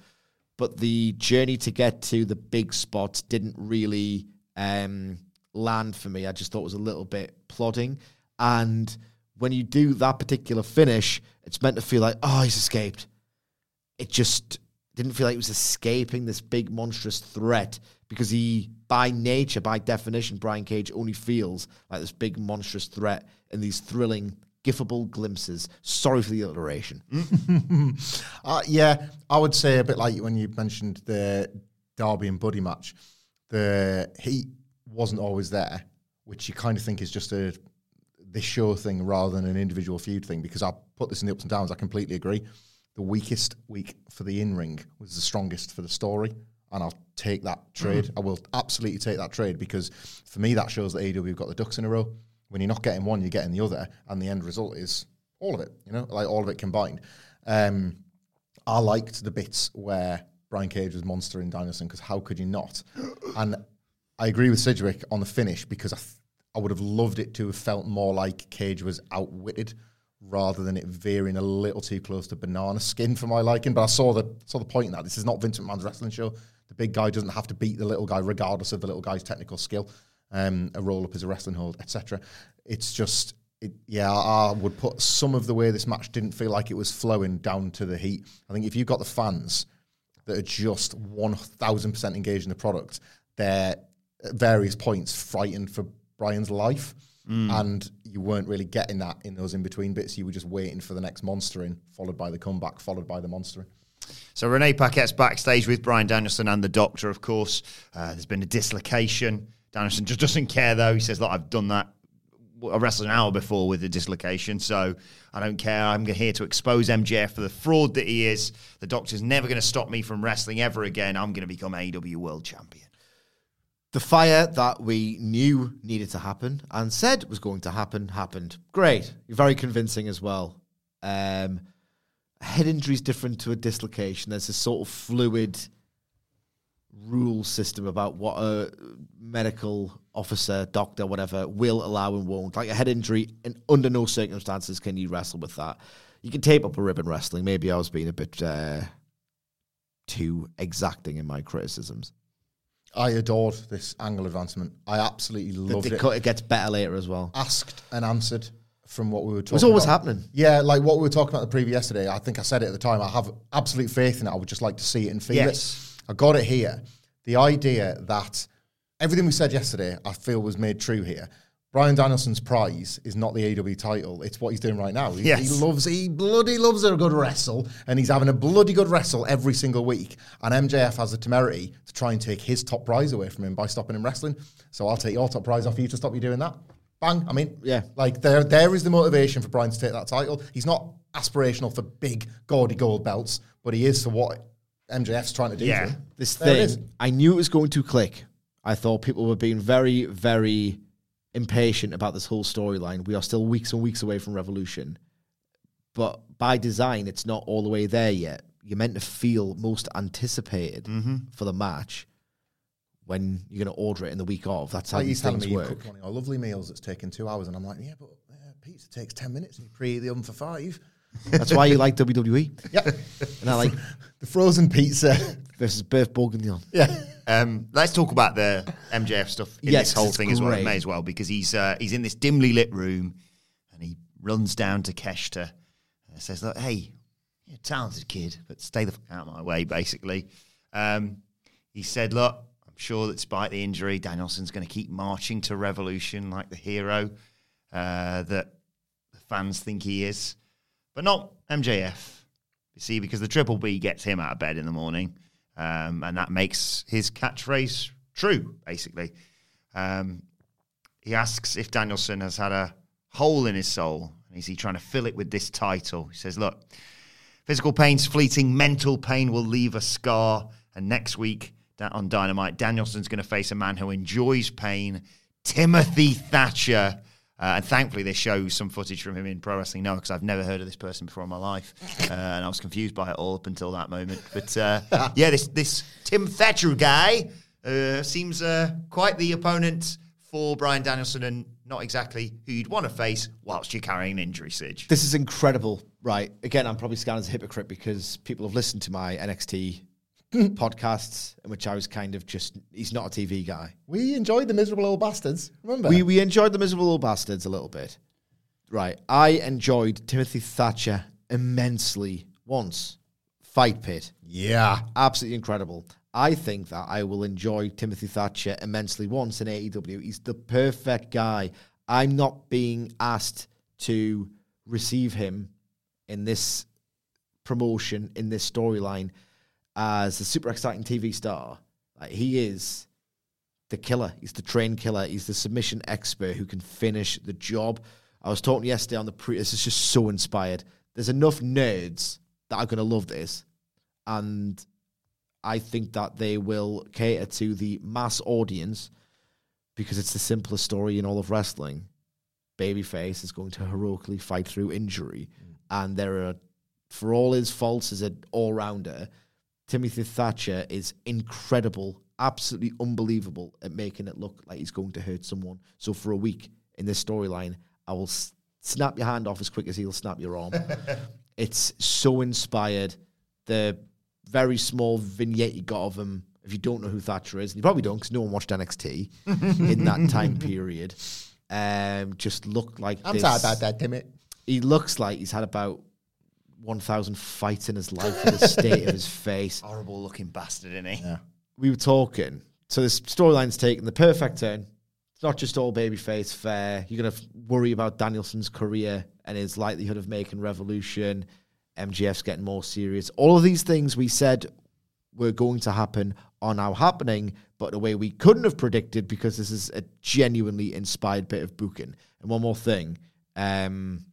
But the journey to get to the big spots didn't really um, land for me. I just thought was a little bit plodding. And when you do that particular finish, it's meant to feel like, oh, he's escaped. It just didn't feel like he was escaping this big monstrous threat because he, by nature, by definition, Brian Cage only feels like this big monstrous threat in these thrilling, gifable glimpses. Sorry for the alliteration. Uh, yeah, I would say a bit like when you mentioned the Darby and Buddy match, the heat wasn't always there, which you kind of think is just a this show thing rather than an individual feud thing. Because I put this in the ups and downs. I completely agree. The weakest week for the in ring was the strongest for the story, and I'll take that trade. I will absolutely take that trade because for me that shows that AEW got the ducks in a row. When you're not getting one, you're getting the other, and the end result is all of it. You know, like all of it combined. Um, I liked the bits where Brian Cage was monster in Danielson because how could you not? And I agree with Sidgwick on the finish because I, th- I would have loved it to have felt more like Cage was outwitted rather than it veering a little too close to banana skin for my liking. But I saw the saw the point in that this is not Vince McMahon's wrestling show. The big guy doesn't have to beat the little guy regardless of the little guy's technical skill. Um, a roll up is a wrestling hold, etc. It's just it, yeah, I would put some of the way this match didn't feel like it was flowing down to the heat. I think if you've got the fans that are just one thousand percent engaged in the product, they're at various points frightened for Brian's life, and you weren't really getting that in those in between bits. You were just waiting for the next monster monstering, followed by the comeback, followed by the monstering. So Renee Paquette's backstage with Bryan Danielson and the doctor, of course. Uh, there's been a dislocation. Danielson just doesn't care, though. He says, look, I've done that. I wrestled an hour before with the dislocation, so I don't care. I'm here to expose MJF for the fraud that he is. The doctor's never going to stop me from wrestling ever again. I'm going to become AEW World Champion. The fire that we knew needed to happen and said was going to happen happened. Great. Very convincing as well. Um, head injury is different to a dislocation. There's a sort of fluid rule system about what a medical officer, doctor, whatever, will allow and won't. Like a head injury, and under no circumstances can you wrestle with that. You can tape up a ribbon wrestling. Maybe I was being a bit uh, too exacting in my criticisms. I adored this angle advancement. I absolutely loved the it. cut- it gets better later as well. Asked and answered from what we were talking. was always about. happening. Yeah, like what we were talking about the preview yesterday. I think I said it at the time. I have absolute faith in it. I would just like to see it and feel Yes. it. I got it here. The idea that everything we said yesterday, I feel, was made true here. Bryan Danielson's prize is not the AEW title; it's what he's doing right now. He, Yes. he loves, he bloody loves a good wrestle, and he's having a bloody good wrestle every single week. And MJF has the temerity to try and take his top prize away from him by stopping him wrestling. So I'll take your top prize off you to stop you doing that. Bang! I mean, Yeah. like there, there is the motivation for Brian to take that title. He's not aspirational for big, gaudy gold belts, but he is for what MJF's trying to do. Yeah. to him. This There thing, I knew it was going to click. I thought people were being very, very impatient about this whole storyline. We are still weeks and weeks away from Revolution. But by design, it's not all the way there yet. You're meant to feel most anticipated Mm-hmm. for the match when you're going to order it in the week of. That's how Like these things work. one of your lovely meals that's taken two hours, and I'm like, yeah, but uh, pizza takes ten minutes, and you preheat the oven for five. That's why you like WWE. Yeah, And I like the frozen pizza. versus Birth Borgendion. yeah, Um, let's talk about the MJF stuff in Yes, this whole it's thing as well. great. May as well because he's uh, he's in this dimly lit room and he runs down Takeshita and says, "Look, hey, you're a talented kid, but stay the fuck out of my way." Basically, um, he said, "Look, I'm sure that despite the injury, Danielson's going to keep marching to Revolution like the hero uh, that the fans think he is, but not MJF. You see, because the Triple B gets him out of bed in the morning, um, and that makes his catchphrase true, basically. Um, he asks if Danielson has had a hole in his soul, and is he trying to fill it with this title? He says, "Look." Physical pain's fleeting, mental pain will leave a scar. And next week on Dynamite, Danielson's going to face a man who enjoys pain, Timothy Thatcher. Uh, and thankfully, they show some footage from him in Pro Wrestling Now because I've never heard of this person before in my life, uh, and I was confused by it all up until that moment. But uh, yeah, this this Tim Thatcher guy uh, seems uh, quite the opponent for Bryan Danielson, and not exactly who you'd want to face whilst you're carrying an injury, Sidge. This is incredible. Right. Again, I'm probably scanning as a hypocrite because people have listened to my NXT podcasts in which I was kind of just, he's not a TV guy. We enjoyed the miserable old bastards. Remember? We, we enjoyed the miserable old bastards a little bit. Right. I enjoyed Timothy Thatcher immensely once. Fight Pit. yeah. Absolutely incredible. I think that I will enjoy Timothy Thatcher immensely once in AEW. He's the perfect guy. I'm not being asked to receive him in this promotion, in this storyline, as a super exciting TV star. Like, he is the killer. He's the train killer. He's the submission expert who can finish the job. I was talking yesterday on the pre. This is just so inspired. There's enough nerds that are going to love this, and I think that they will cater to the mass audience because it's the simplest story in all of wrestling. Babyface is going to heroically fight through injury, mm. and there are, for all his faults as an all rounder, Timothy Thatcher is incredible, absolutely unbelievable at making it look like he's going to hurt someone. So for a week in this storyline, I will s- snap your hand off as quick as he'll snap your arm. it's so inspired. The very small vignette you got of him, if you don't know who Thatcher is, and you probably don't because no one watched NXT in that time period, um, just looked like I'm this. sorry about that, Timmy. He looks like he's had about 1,000 fights in his life in the state of his face. Horrible looking bastard, isn't he? We were talking. So this storyline's taken the perfect turn. It's not just all babyface fair. You're going to worry about Danielson's career and his likelihood of making revolution. MJF's getting more serious. All of these things we said were going to happen are now happening, but in a way we couldn't have predicted because this is a genuinely inspired bit of booking. And one more thing. Um,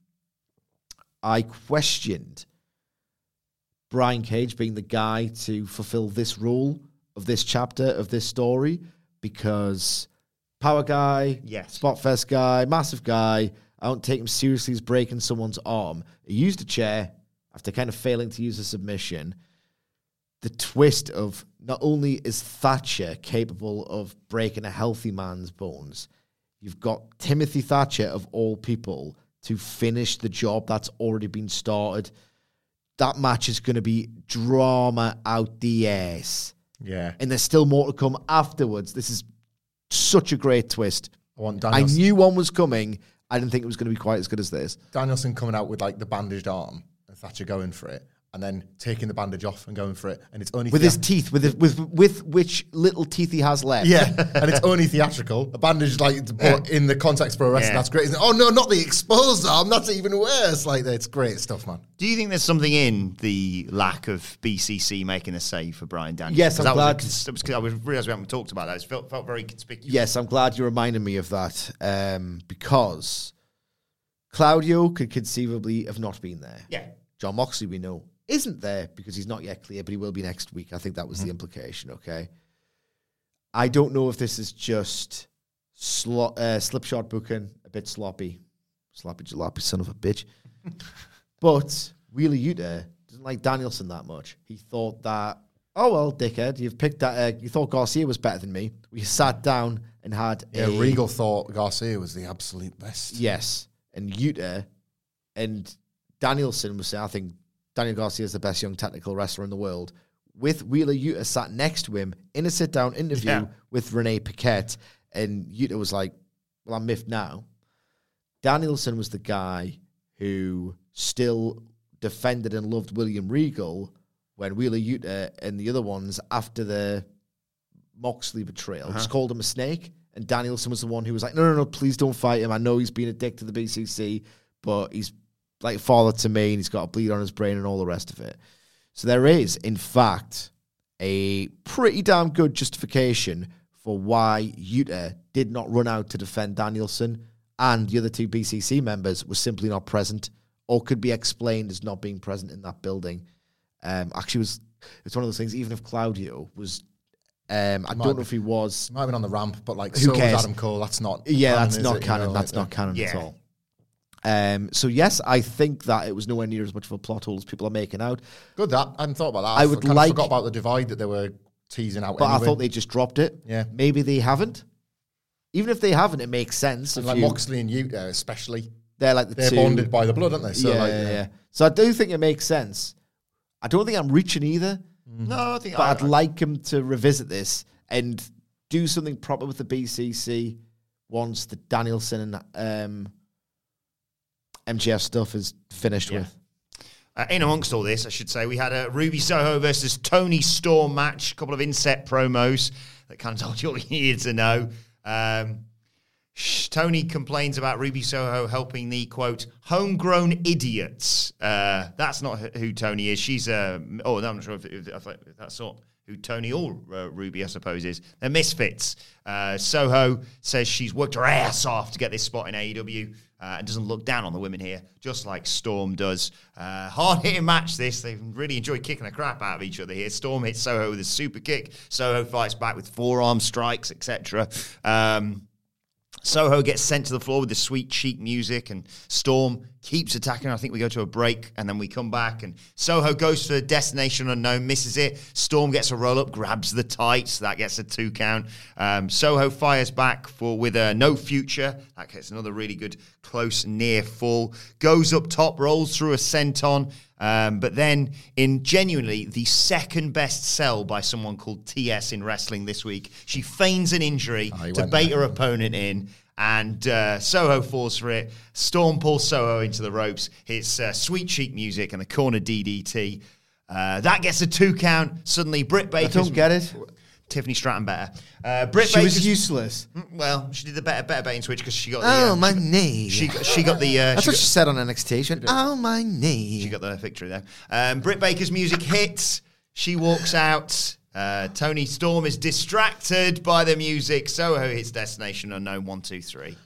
I questioned Brian Cage being the guy to fulfill this role of this chapter of this story because power guy, Yes. Spotfest guy, massive guy. I don't take him seriously as breaking someone's arm. He used a chair after kind of failing to use a submission. The twist of not only is Thatcher capable of breaking a healthy man's bones, you've got Timothy Thatcher, of all people, to finish the job that's already been started. That match is going to be drama out the ass. Yeah. And there's still more to come afterwards. This is such a great twist. I want I knew one was coming. I didn't think it was going to be quite as good as this. Danielson coming out with like the bandaged arm and Thatcher going for it and then taking the bandage off and going for it. And it's only With his teeth, with his, with with which little teeth he has left. Yeah, and it's only theatrical. A bandage, like, to put in the context for a wrestling, Yeah. that's great. Isn't? Oh no, not the exposed arm. That's even worse. Like, it's great stuff, man. Do you think there's something in the lack of BCC making a save for Brian Daniels? Yes, 'Cause I'm that glad- Was a, cons- I was realised we haven't talked about that. It felt, felt very conspicuous. Yes, I'm glad you reminded me of that um, because Claudio could conceivably have not been there. Yeah. John Moxley, we know, isn't there because he's not yet clear, but he will be next week. I think that Mm-hmm. was the implication, okay? I don't know if this is just slo- uh, slipshod booking, a bit sloppy. Sloppy jalopy, son of a bitch. but Wheeler Yuta doesn't like Danielson that much. He thought that, oh, well, dickhead, you've picked that. Uh, you thought Garcia was better than me. We sat down and had Yeah, a Regal thought Garcia was the absolute best. Yes, and Yuta and Danielson was saying, I think Daniel Garcia is the best young technical wrestler in the world. With Wheeler Yuta sat next to him in a sit down interview Yeah. with Renee Paquette, and Yuta was like, Well, I'm miffed now. Danielson was the guy who still defended and loved William Regal when Wheeler Yuta and the other ones, after the Moxley betrayal. Uh-huh. Just called him a snake, and Danielson was the one who was like, "No, no, no, please don't fight him. I know he's been a dick to the BCC, but he's like father to me, and he's got a bleed on his brain and all the rest of it." So there is, in fact, a pretty damn good justification for why Yuta did not run out to defend Danielson, and the other two BCC members were simply not present, or could be explained as not being present in that building. Um, actually, was it's one of those things. Even if Claudio was, um, I might don't know if he was. Might have been on the ramp, but like, Who so cares? was Adam Cole. That's not. Yeah, canon, that's not it? You canon. know, that's like, not canon at all. Um, so yes, I think that it was nowhere near as much of a plot hole as people are making out. Good that. I hadn't thought about that. I I would kind of like- forgot about the divide that they were teasing out. But I thought they just dropped it. Yeah. Maybe they haven't. Even if they haven't, it makes sense. Like you- Moxley and Yuta, especially, they're like the they're two. bonded by the blood, aren't they? So yeah, like, yeah, yeah. So I do think it makes sense. I don't think I'm reaching either, No, I think but I, I'd like him to revisit this and do something proper with the BCC once the Danielson and um, MJF stuff is finished Yeah. with. Uh, in amongst all this, I should say, we had a Ruby Soho versus Toni Storm match, a couple of inset promos that kind of told you all you needed to know. Um, sh- Toni complains about Ruby Soho helping the quote homegrown idiots. Uh, that's not wh- who Toni is. She's a oh, no, I'm not sure if, if, if that's not who Toni or uh, Ruby, I suppose, is. They're misfits. Uh, Soho says she's worked her ass off to get this spot in AEW uh, and doesn't look down on the women here, just like Storm does. Uh, hard hitting match, this. They really enjoy kicking the crap out of each other here. Storm hits Soho with a super kick. Soho fights back with forearm strikes, etc. Um, Soho gets sent to the floor with the sweet chin music, and Storm keeps attacking. I think we go to a break, and then we come back, and Soho goes for Destination Unknown, misses it. Storm gets a roll up, grabs the tights, that gets a two count. Um, Soho fires back for with a no future, that gets another really good close near fall. Goes up top, rolls through a senton, um, but then in genuinely the second best sell by someone called TS in wrestling this week, she feigns an injury Oh, to bait there. her opponent in. And uh, Soho falls for it. Storm pulls Soho into the ropes. Hits uh, sweet chin music and the corner DDT. Uh, that gets a two count. Suddenly, Britt Baker. I don't get it. Tiffany Stratton better. Uh, Britt She was Baker's- useless. Well, she did the better better bait and switch because she got the. Oh, uh, my she knee. She she got the. Uh, That's she what got- she said on NXT. She went, oh, my knee. she got the victory there. Um, Britt Baker's music hits. She walks out. Uh, Toni Storm is distracted by the music. Soho hits Destination Unknown. One, two, three.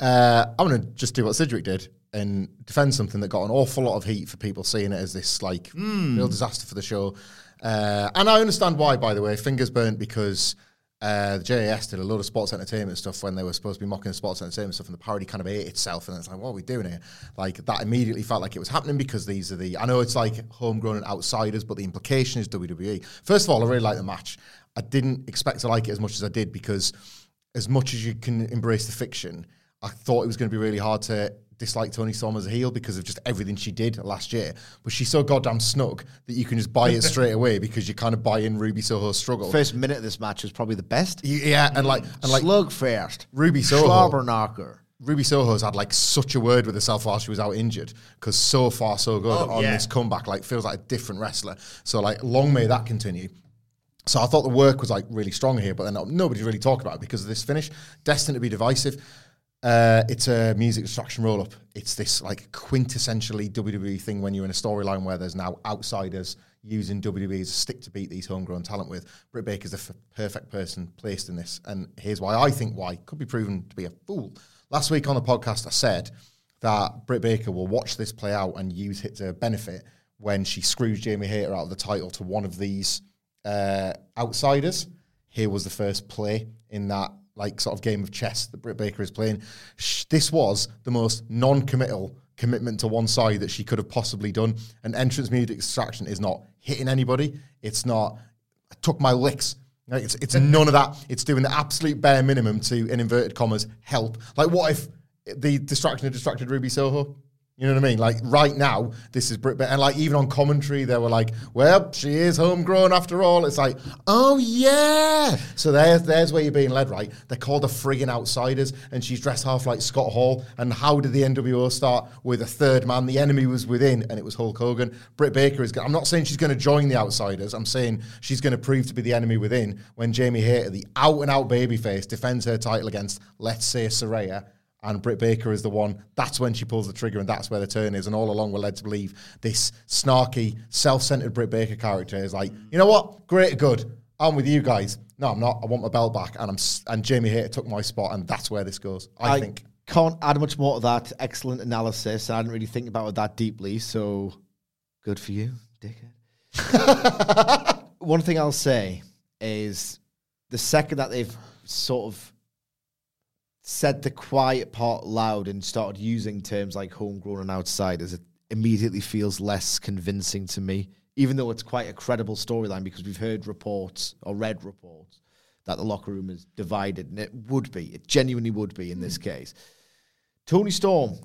Uh, I'm going to just do what Sidgwick did and defend something that got an awful lot of heat for people seeing it as this like real disaster for the show. Uh, and I understand why, by the way. Fingers burnt because uh, the JAS did a lot of sports entertainment stuff when they were supposed to be mocking the sports entertainment stuff, and the parody kind of ate itself. And it's like, what are we doing here? Like that immediately felt like it was happening because these are the. I know it's like homegrown and outsiders, but the implication is WWE. First of all, I really like the match. I didn't expect to like it as much as I did because as much as you can embrace the fiction, I thought it was going to be really hard to dislike Toni Storm as a heel because of just everything she did last year. But she's so goddamn snug that you can just buy it straight away because you kind of buy in Ruby Soho's struggle. First minute of this match was probably the best. yeah, and like and like Slug first. Ruby Soho. Slobber knocker. Ruby Soho's had like such a word with herself while she was out injured because so far so good Oh, on yeah. this comeback. Like feels like a different wrestler. So like long may that continue. So I thought the work was like really strong here, but then nobody's really talked about it because of this finish. Destined to be divisive. Uh, it's a music distraction roll up. It's this like quintessentially WWE thing when you're in a storyline where there's now outsiders using WWE as a stick to beat these homegrown talent with. Britt Baker's the f- perfect person placed in this, and here's why I think why could be proven to be a fool. Last week on the podcast, I said that Britt Baker will watch this play out and use it to benefit when she screws Jamie Hayter out of the title to one of these uh, outsiders. Here was the first play in that like sort of game of chess that Britt Baker is playing. This was the most non-committal commitment to one side that she could have possibly done. An entrance music distraction is not hitting anybody. It's not. I took my licks. Like it's it's mm-hmm. none of that. It's doing the absolute bare minimum to, in inverted commas, help. Like what if the distraction had distracted Ruby Soho? You know what I mean? Like right now, this is Baker. And like even on commentary, they were like, well, she is homegrown after all. It's like, oh yeah. So there's, there's where you're being led, right? They're called the friggin' outsiders, and she's dressed half like Scott Hall. And how did the NWO start? With a third man. The enemy was within, and it was Hulk Hogan. Britt Baker is, I'm not saying she's going to join the outsiders. I'm saying she's going to prove to be the enemy within when Jamie Hayter, the out and out babyface, defends her title against, let's say, Saraya and Britt Baker is the one. That's when she pulls the trigger, and that's where the turn is. And all along, we're led to believe this snarky, self-centered Britt Baker character is like, you know what? Great, good. I'm with you guys. No, I'm not. I want my belt back, and I'm and Jamie Hayter took my spot, and that's where this goes. I, think. can't add much more to that. Excellent analysis. I didn't really think about it that deeply, so good for you, dickhead. One thing I'll say is the second that they've sort of said the quiet part loud and started using terms like homegrown and outsiders, it immediately feels less convincing to me, even though it's quite a credible storyline because we've heard reports or read reports that the locker room is divided, and it would be, it genuinely would be in this hmm. case. Toni Storm,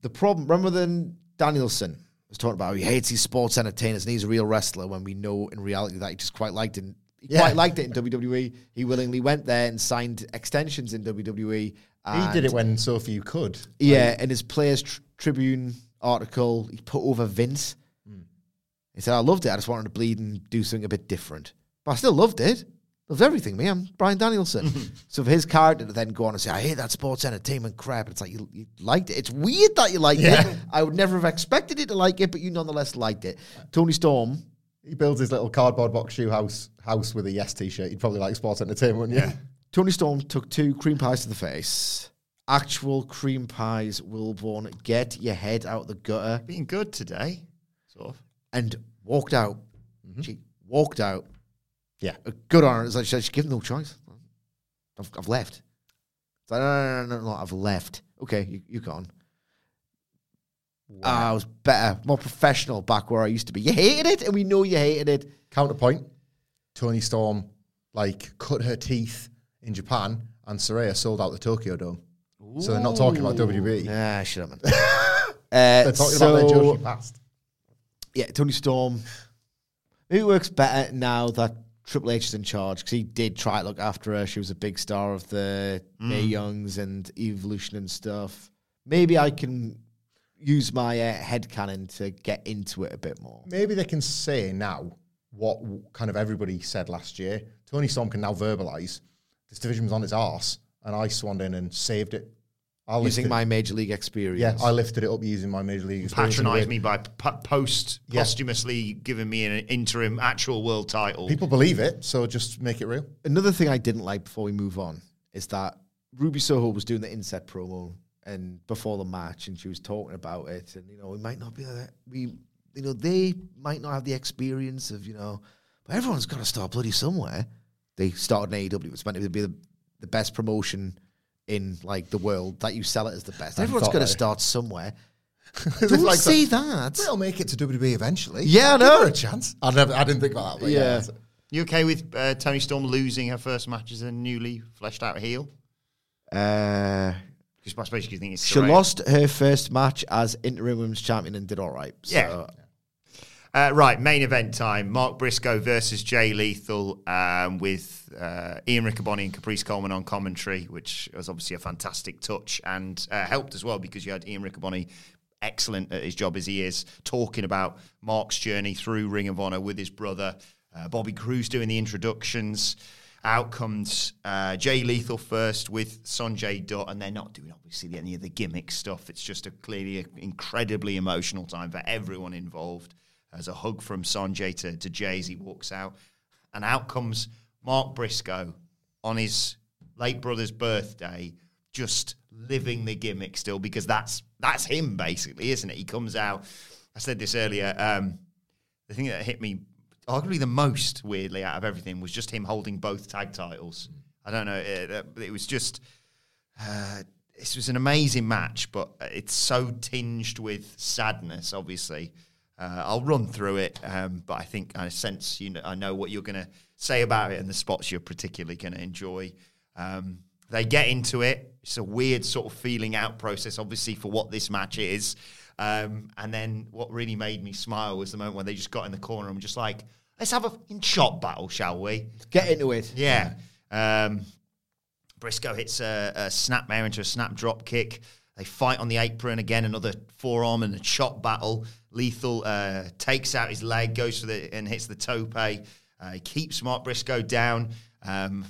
the problem, remember then Danielson was talking about how he hates these sports entertainers and he's a real wrestler when we know in reality that he just quite liked it. He Yeah. quite liked it in WWE. He willingly went there and signed extensions in WWE. He did it when Sophie you could. yeah, in his Players Tr- Tribune article, he put over Vince. Hmm. He said, I loved it. I just wanted to bleed and do something a bit different. But I still loved it. Loved everything, me. I'm Bryan Danielson. so for his character to then go on and say, I hate that sports entertainment crap, it's like you, you liked it. It's weird that you liked Yeah. it. I would never have expected it to like it, but you nonetheless liked it. Toni Storm, He builds his little cardboard box shoe house house with a yes t-shirt. He'd probably like sports entertainment, wouldn't you? Toni Storm took two cream pies to the face. Actual cream pies, Wilborn. Get your head out the gutter. Being good today, sort of. and walked out. Mm-hmm. She walked out. Yeah. Good on her. It's like she, she gave no choice. I've, I've left. It's like, no, no, no, no, no, I've left. Okay, you, you gone. Ah, I was better, more professional back where I used to be. You hated it, and we know you hated it. Counterpoint: Toni Storm like cut her teeth in Japan, and Saraya sold out the Tokyo Dome. So they're not talking about WWE. Ah, shut up, man. They're uh, talking so, about their Joshi past. yeah, Toni Storm. Maybe it works better now that Triple H is in charge because he did try to look after her. She was a big star of the Mae Youngs and Evolution and stuff. Maybe I can use my uh, head canon to get into it a bit more. Maybe they can say now what kind of everybody said last year. Toni Storm can now verbalise this division was on its arse, and I swanned in and saved it. I Using lifted- my major league experience. yeah, I lifted it up using my major league experience. in a way- Patronised me by p- post Yeah. posthumously giving me an interim actual world title. People believe it, so just make it real. Another thing I didn't like before we move on is that Ruby Soho was doing the inset promo and before the match, and she was talking about it, and you know, we might not be that we, you know, they might not have the experience of you know, but everyone's got to start bloody somewhere. They started in AEW. It's meant to be the, the best promotion in like the world that you sell it as the best. Everyone's got to start somewhere. Don't like say that- that. They'll make it to WWE eventually. Yeah, I Give know. her a chance. I never, I didn't think about that. But yeah, Yeah. You okay with uh, Toni Storm losing her first match as a newly fleshed out heel? Uh, Because I suppose you think it's she lost her first match as interim women's champion and did all right. So, Yeah. Uh, right, main event time. Mark Briscoe versus Jay Lethal um, with uh, Ian Riccaboni and Caprice Coleman on commentary, which was obviously a fantastic touch and uh, helped as well because you had Ian Riccaboni, excellent at his job as he is, talking about Mark's journey through Ring of Honor with his brother. Uh, Bobby Cruz doing the introductions. Out comes uh, Jay Lethal first with Sanjay Dutt, and they're not doing obviously any of the gimmick stuff. It's just a clearly an incredibly emotional time for everyone involved. As a hug from Sanjay to, to Jay as he walks out, and out comes Mark Briscoe on his late brother's birthday, just living the gimmick still because that's that's him basically, isn't it? He comes out. I said this earlier. Um, the thing that hit me arguably the most weirdly out of everything was just him holding both tag titles. I don't know. It, it was just. Uh, this was an amazing match, but it's so tinged with sadness. Obviously, uh, I'll run through it, um, but I think I sense you know I know what you're going to say about it and the spots you're particularly going to enjoy. Um, they get into it. it's a weird sort of feeling out process, obviously, for what this match is. Um, and then what really made me smile was the moment when they just got in the corner and were just like, let's have a fucking chop battle, shall we? Get into it. Yeah. Um, Briscoe hits a, a snapmare into a snap drop kick. They fight on the apron again, another forearm and a chop battle. Lethal uh, takes out his leg, goes for the and hits the tope. Uh, he keeps Mark Briscoe down. Um,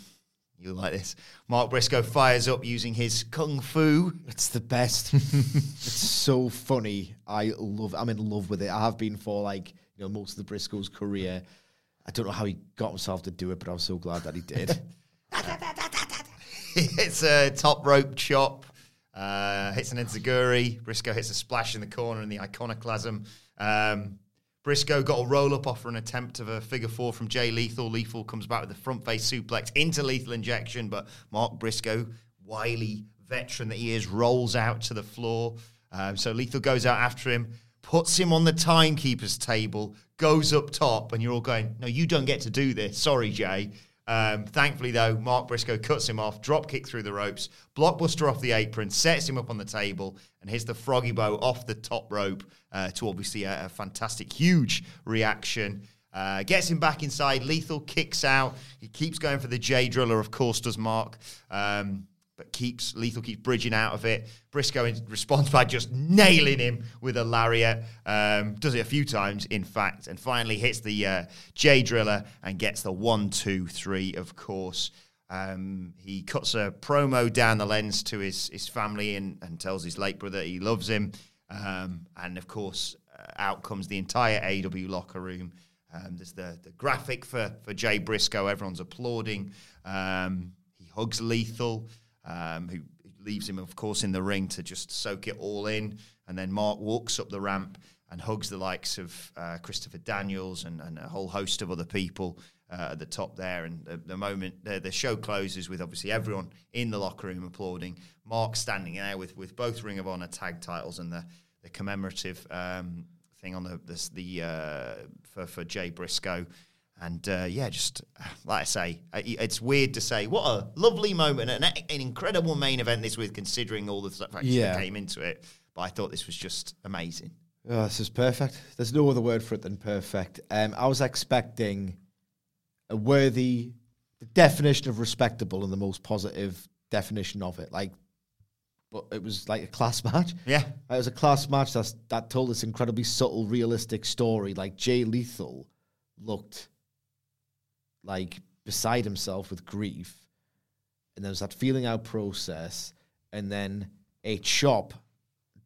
you like this? Mark Briscoe fires up using his kung fu. It's the best. it's so funny. I love. I'm in love with it. I have been for like you know most of the Briscoe's career. I don't know how he got himself to do it, but I'm so glad that he did. hits a top rope chop. Uh, hits an enzuigiri. Briscoe hits a splash in the corner in the iconoclasm. Um, Briscoe got a roll up offer an attempt of a figure four from Jay Lethal. Lethal comes back with a front face suplex into lethal injection, but Mark Briscoe, wily veteran that he is, rolls out to the floor. Um, so Lethal goes out after him, puts him on the timekeeper's table, goes up top, and you're all going, No, you don't get to do this. Sorry, Jay. Um, thankfully, though, Mark Briscoe cuts him off, drop kick through the ropes, blockbuster off the apron, sets him up on the table, and hits the froggy bow off the top rope uh, to obviously a, a, fantastic, huge reaction. Uh, gets him back inside. Lethal kicks out. He keeps going for the J Driller, of course, does Mark. Um, but keeps Lethal keeps bridging out of it. Briscoe responds by just nailing him with a lariat. Um, does it a few times, in fact, and finally hits the uh, J Driller and gets the one, two, three. Of course, um, he cuts a promo down the lens to his his family and, and tells his late brother he loves him. Um, and of course, uh, out comes the entire AW locker room. Um, there's the, the graphic for, for Jay Briscoe. Everyone's applauding. Um, he hugs Lethal um, who leaves him, of course, in the ring to just soak it all in. And then Mark walks up the ramp and hugs the likes of uh, Christopher Daniels and, and, a whole host of other people uh, at the top there. And the, the moment the, the, show closes with obviously everyone in the locker room applauding, Mark standing there with, with both Ring of Honor tag titles and the, the commemorative um, thing on the this, the uh, for for Jay Briscoe. And uh, yeah, just like I say, it's weird to say what a lovely moment and an incredible main event this with, considering all the stuff yeah. that came into it. But I thought this was just amazing. Oh, this is perfect. There's no other word for it than perfect. Um, I was expecting a worthy, the definition of respectable and the most positive definition of it. Like, but it was like a class match. Yeah, it was a class match that's, that told this incredibly subtle, realistic story. Like Jay Lethal looked like beside himself with grief. And there was that feeling out process. And then a chop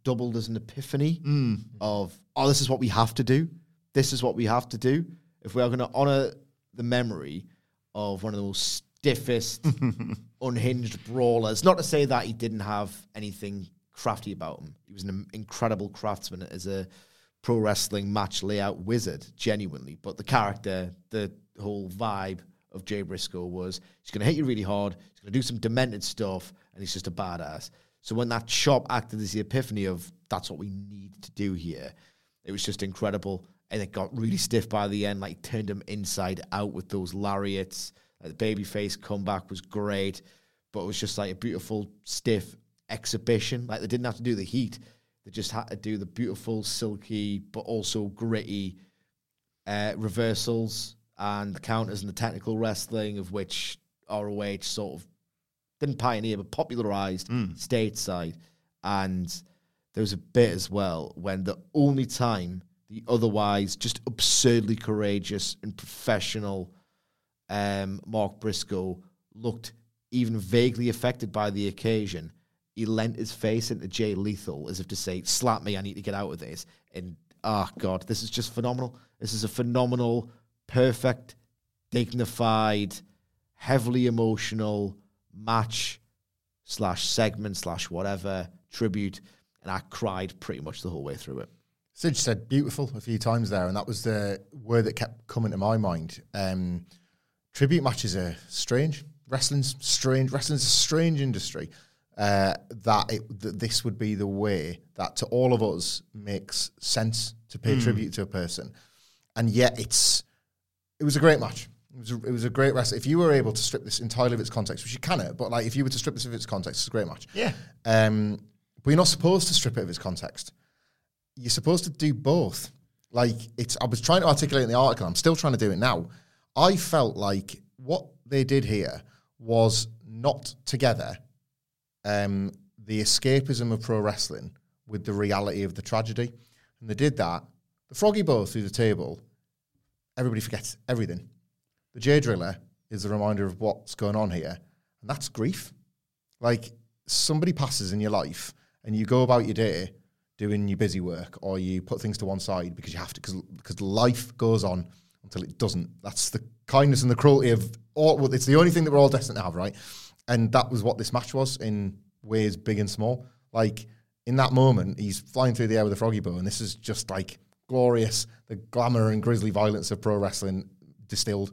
doubled as an epiphany mm. of, oh, this is what we have to do. This is what we have to do. If we are going to honor the memory of one of the most stiffest, unhinged brawlers, not to say that he didn't have anything crafty about him. He was an incredible craftsman as a pro wrestling match layout wizard, genuinely. But the character, the whole vibe of Jay Briscoe was he's going to hit you really hard, he's going to do some demented stuff, and he's just a badass. So when that chop acted as the epiphany of that's what we need to do here, it was just incredible. And it got really stiff by the end, like turned him inside out with those lariats. Like the babyface comeback was great, but it was just like a beautiful, stiff exhibition. Like they didn't have to do the heat, they just had to do the beautiful, silky, but also gritty uh, reversals and the counters and the technical wrestling of which ROH sort of didn't pioneer but popularized mm. stateside. And there was a bit as well when the only time the otherwise just absurdly courageous and professional um, Mark Briscoe looked even vaguely affected by the occasion. He leant his face into Jay Lethal as if to say, "Slap me! I need to get out of this." And oh god, this is just phenomenal. This is a phenomenal perfect, dignified, heavily emotional match slash segment slash whatever tribute, and I cried pretty much the whole way through it. Sidge said beautiful a few times there, and that was the word that kept coming to my mind. Um, tribute matches are strange. Wrestling's strange. Wrestling's a strange industry. Uh, that it, that this would be the way that to all of us makes sense to pay mm. tribute to a person, and yet it's it was a great match. It was, a, it was a great wrestle. If you were able to strip this entirely of its context, which you cannot, but like if you were to strip this of its context, it's a great match. Yeah. Um, but you're not supposed to strip it of its context. You're supposed to do both. Like it's. I was trying to articulate in the article. I'm still trying to do it now. I felt like what they did here was not together um, the escapism of pro wrestling with the reality of the tragedy, and they did that. The froggy bow through the table. Everybody forgets everything. The J driller is a reminder of what's going on here, and that's grief. Like somebody passes in your life, and you go about your day doing your busy work, or you put things to one side because you have to, because life goes on until it doesn't. That's the kindness and the cruelty of all. It's the only thing that we're all destined to have, right? And that was what this match was in ways big and small. Like in that moment, he's flying through the air with a froggy bow, and this is just like glorious, the glamour and grisly violence of pro wrestling distilled.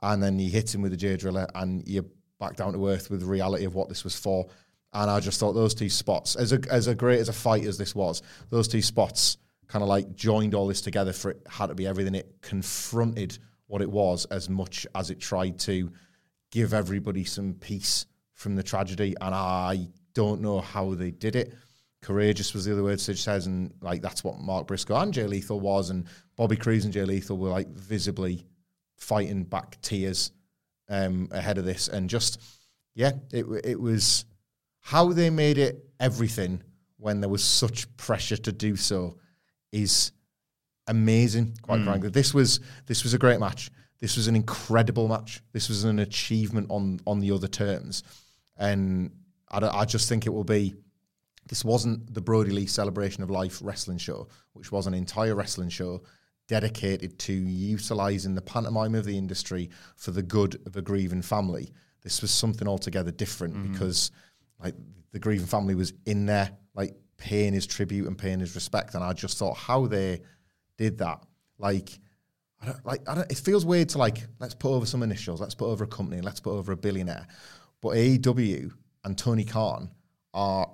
And then he hits him with a J driller, and you're back down to earth with the reality of what this was for. And I just thought those two spots, as a as a great as a fight as this was, those two spots kind of like joined all this together for it had to be everything. It confronted what it was as much as it tried to give everybody some peace from the tragedy. And I don't know how they did it. Courageous was the other word Sid says, and like that's what Mark Briscoe and Jay Lethal was, and Bobby Cruz and Jay Lethal were like visibly fighting back tears um, ahead of this, and just yeah, it it was how they made it everything when there was such pressure to do so is amazing. Quite frankly, this was this was a great match. This was an incredible match. This was an achievement on on the other terms, and I, I just think it will be. This wasn't the Brodie Lee Celebration of Life wrestling show, which was an entire wrestling show dedicated to utilizing the pantomime of the industry for the good of a grieving family. This was something altogether different mm. because, like, the grieving family was in there, like paying his tribute and paying his respect, and I just thought how they did that, like. I don't, like I don't, it feels weird to like let's put over some initials, let's put over a company, let's put over a billionaire. But AEW and Tony Khan are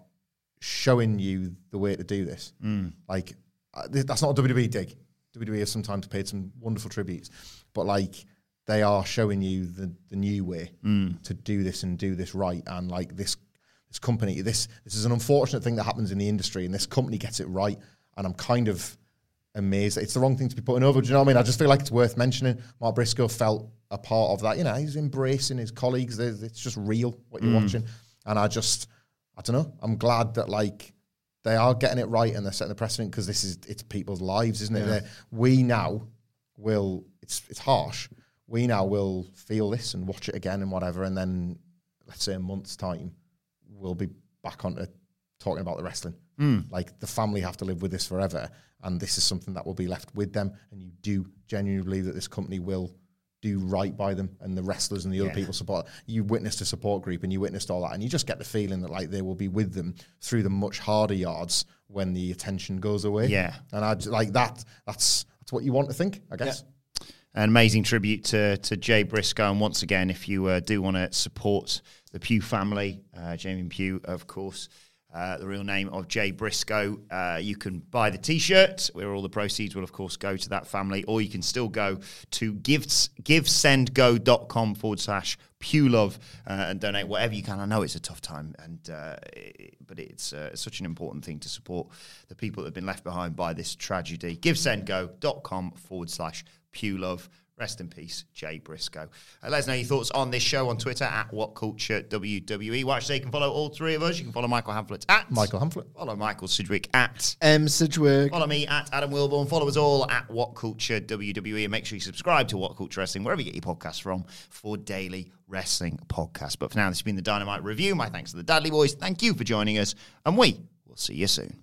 showing you the way to do this. Mm. Like uh, that's not a WWE dig. WWE has sometimes paid some wonderful tributes, but like they are showing you the the new way mm. to do this and do this right. And like this this company, this this is an unfortunate thing that happens in the industry, and this company gets it right. And I'm kind of amazed. It's the wrong thing to be putting over. Do you know what I mean? I just feel like it's worth mentioning. Mark Briscoe felt a part of that. You know, he's embracing his colleagues. It's just real what you're mm. watching, and I just, I don't know. I'm glad that like they are getting it right and they're setting the precedent because this is it's people's lives, isn't it? They're- We now will. It's it's harsh. We now will feel this and watch it again and whatever, and then let's say a month's time, we'll be back onto talking about the wrestling. Hmm. Like the family have to live with this forever, and this is something that will be left with them. And you do genuinely believe that this company will do right by them, and the wrestlers and the other people support. You witnessed a support group, and you witnessed all that, and you just get the feeling that like they will be with them through the much harder yards when the attention goes away. Yeah. and I like that. That's that's what you want to think, I guess. An amazing tribute to, to Jay Briscoe. And once again, if you uh, do want to support the Pugh family, uh, Jamie Pugh, of course, uh, the real name of Jay Briscoe, uh, you can buy the t shirt, where all the proceeds will, of course, go to that family, or you can still go to gifts, givesendgo.com forward slash Pugh Love uh, and donate whatever you can. I know it's a tough time, and uh, it- but it's uh, such an important thing to support the people that have been left behind by this tragedy. Givesendgo.com forward slash Pugh Love. Rest in peace, Jay Briscoe. Uh, let us know your thoughts on this show on Twitter at WhatCultureWWE. Watch so you can follow all three of us. You can follow Michael Hamflett at Michael Hamflett. Follow Michael Sidgwick at M. Sidgwick. Follow me at Adam Wilborn. Follow us all at What Culture WWE. And make sure you subscribe to What Culture Wrestling, wherever you get your podcasts from, for daily wrestling podcasts. But for now, this has been the Dynamite Review. My thanks to the Dudley Boys. Thank you for joining us. And we will see you soon.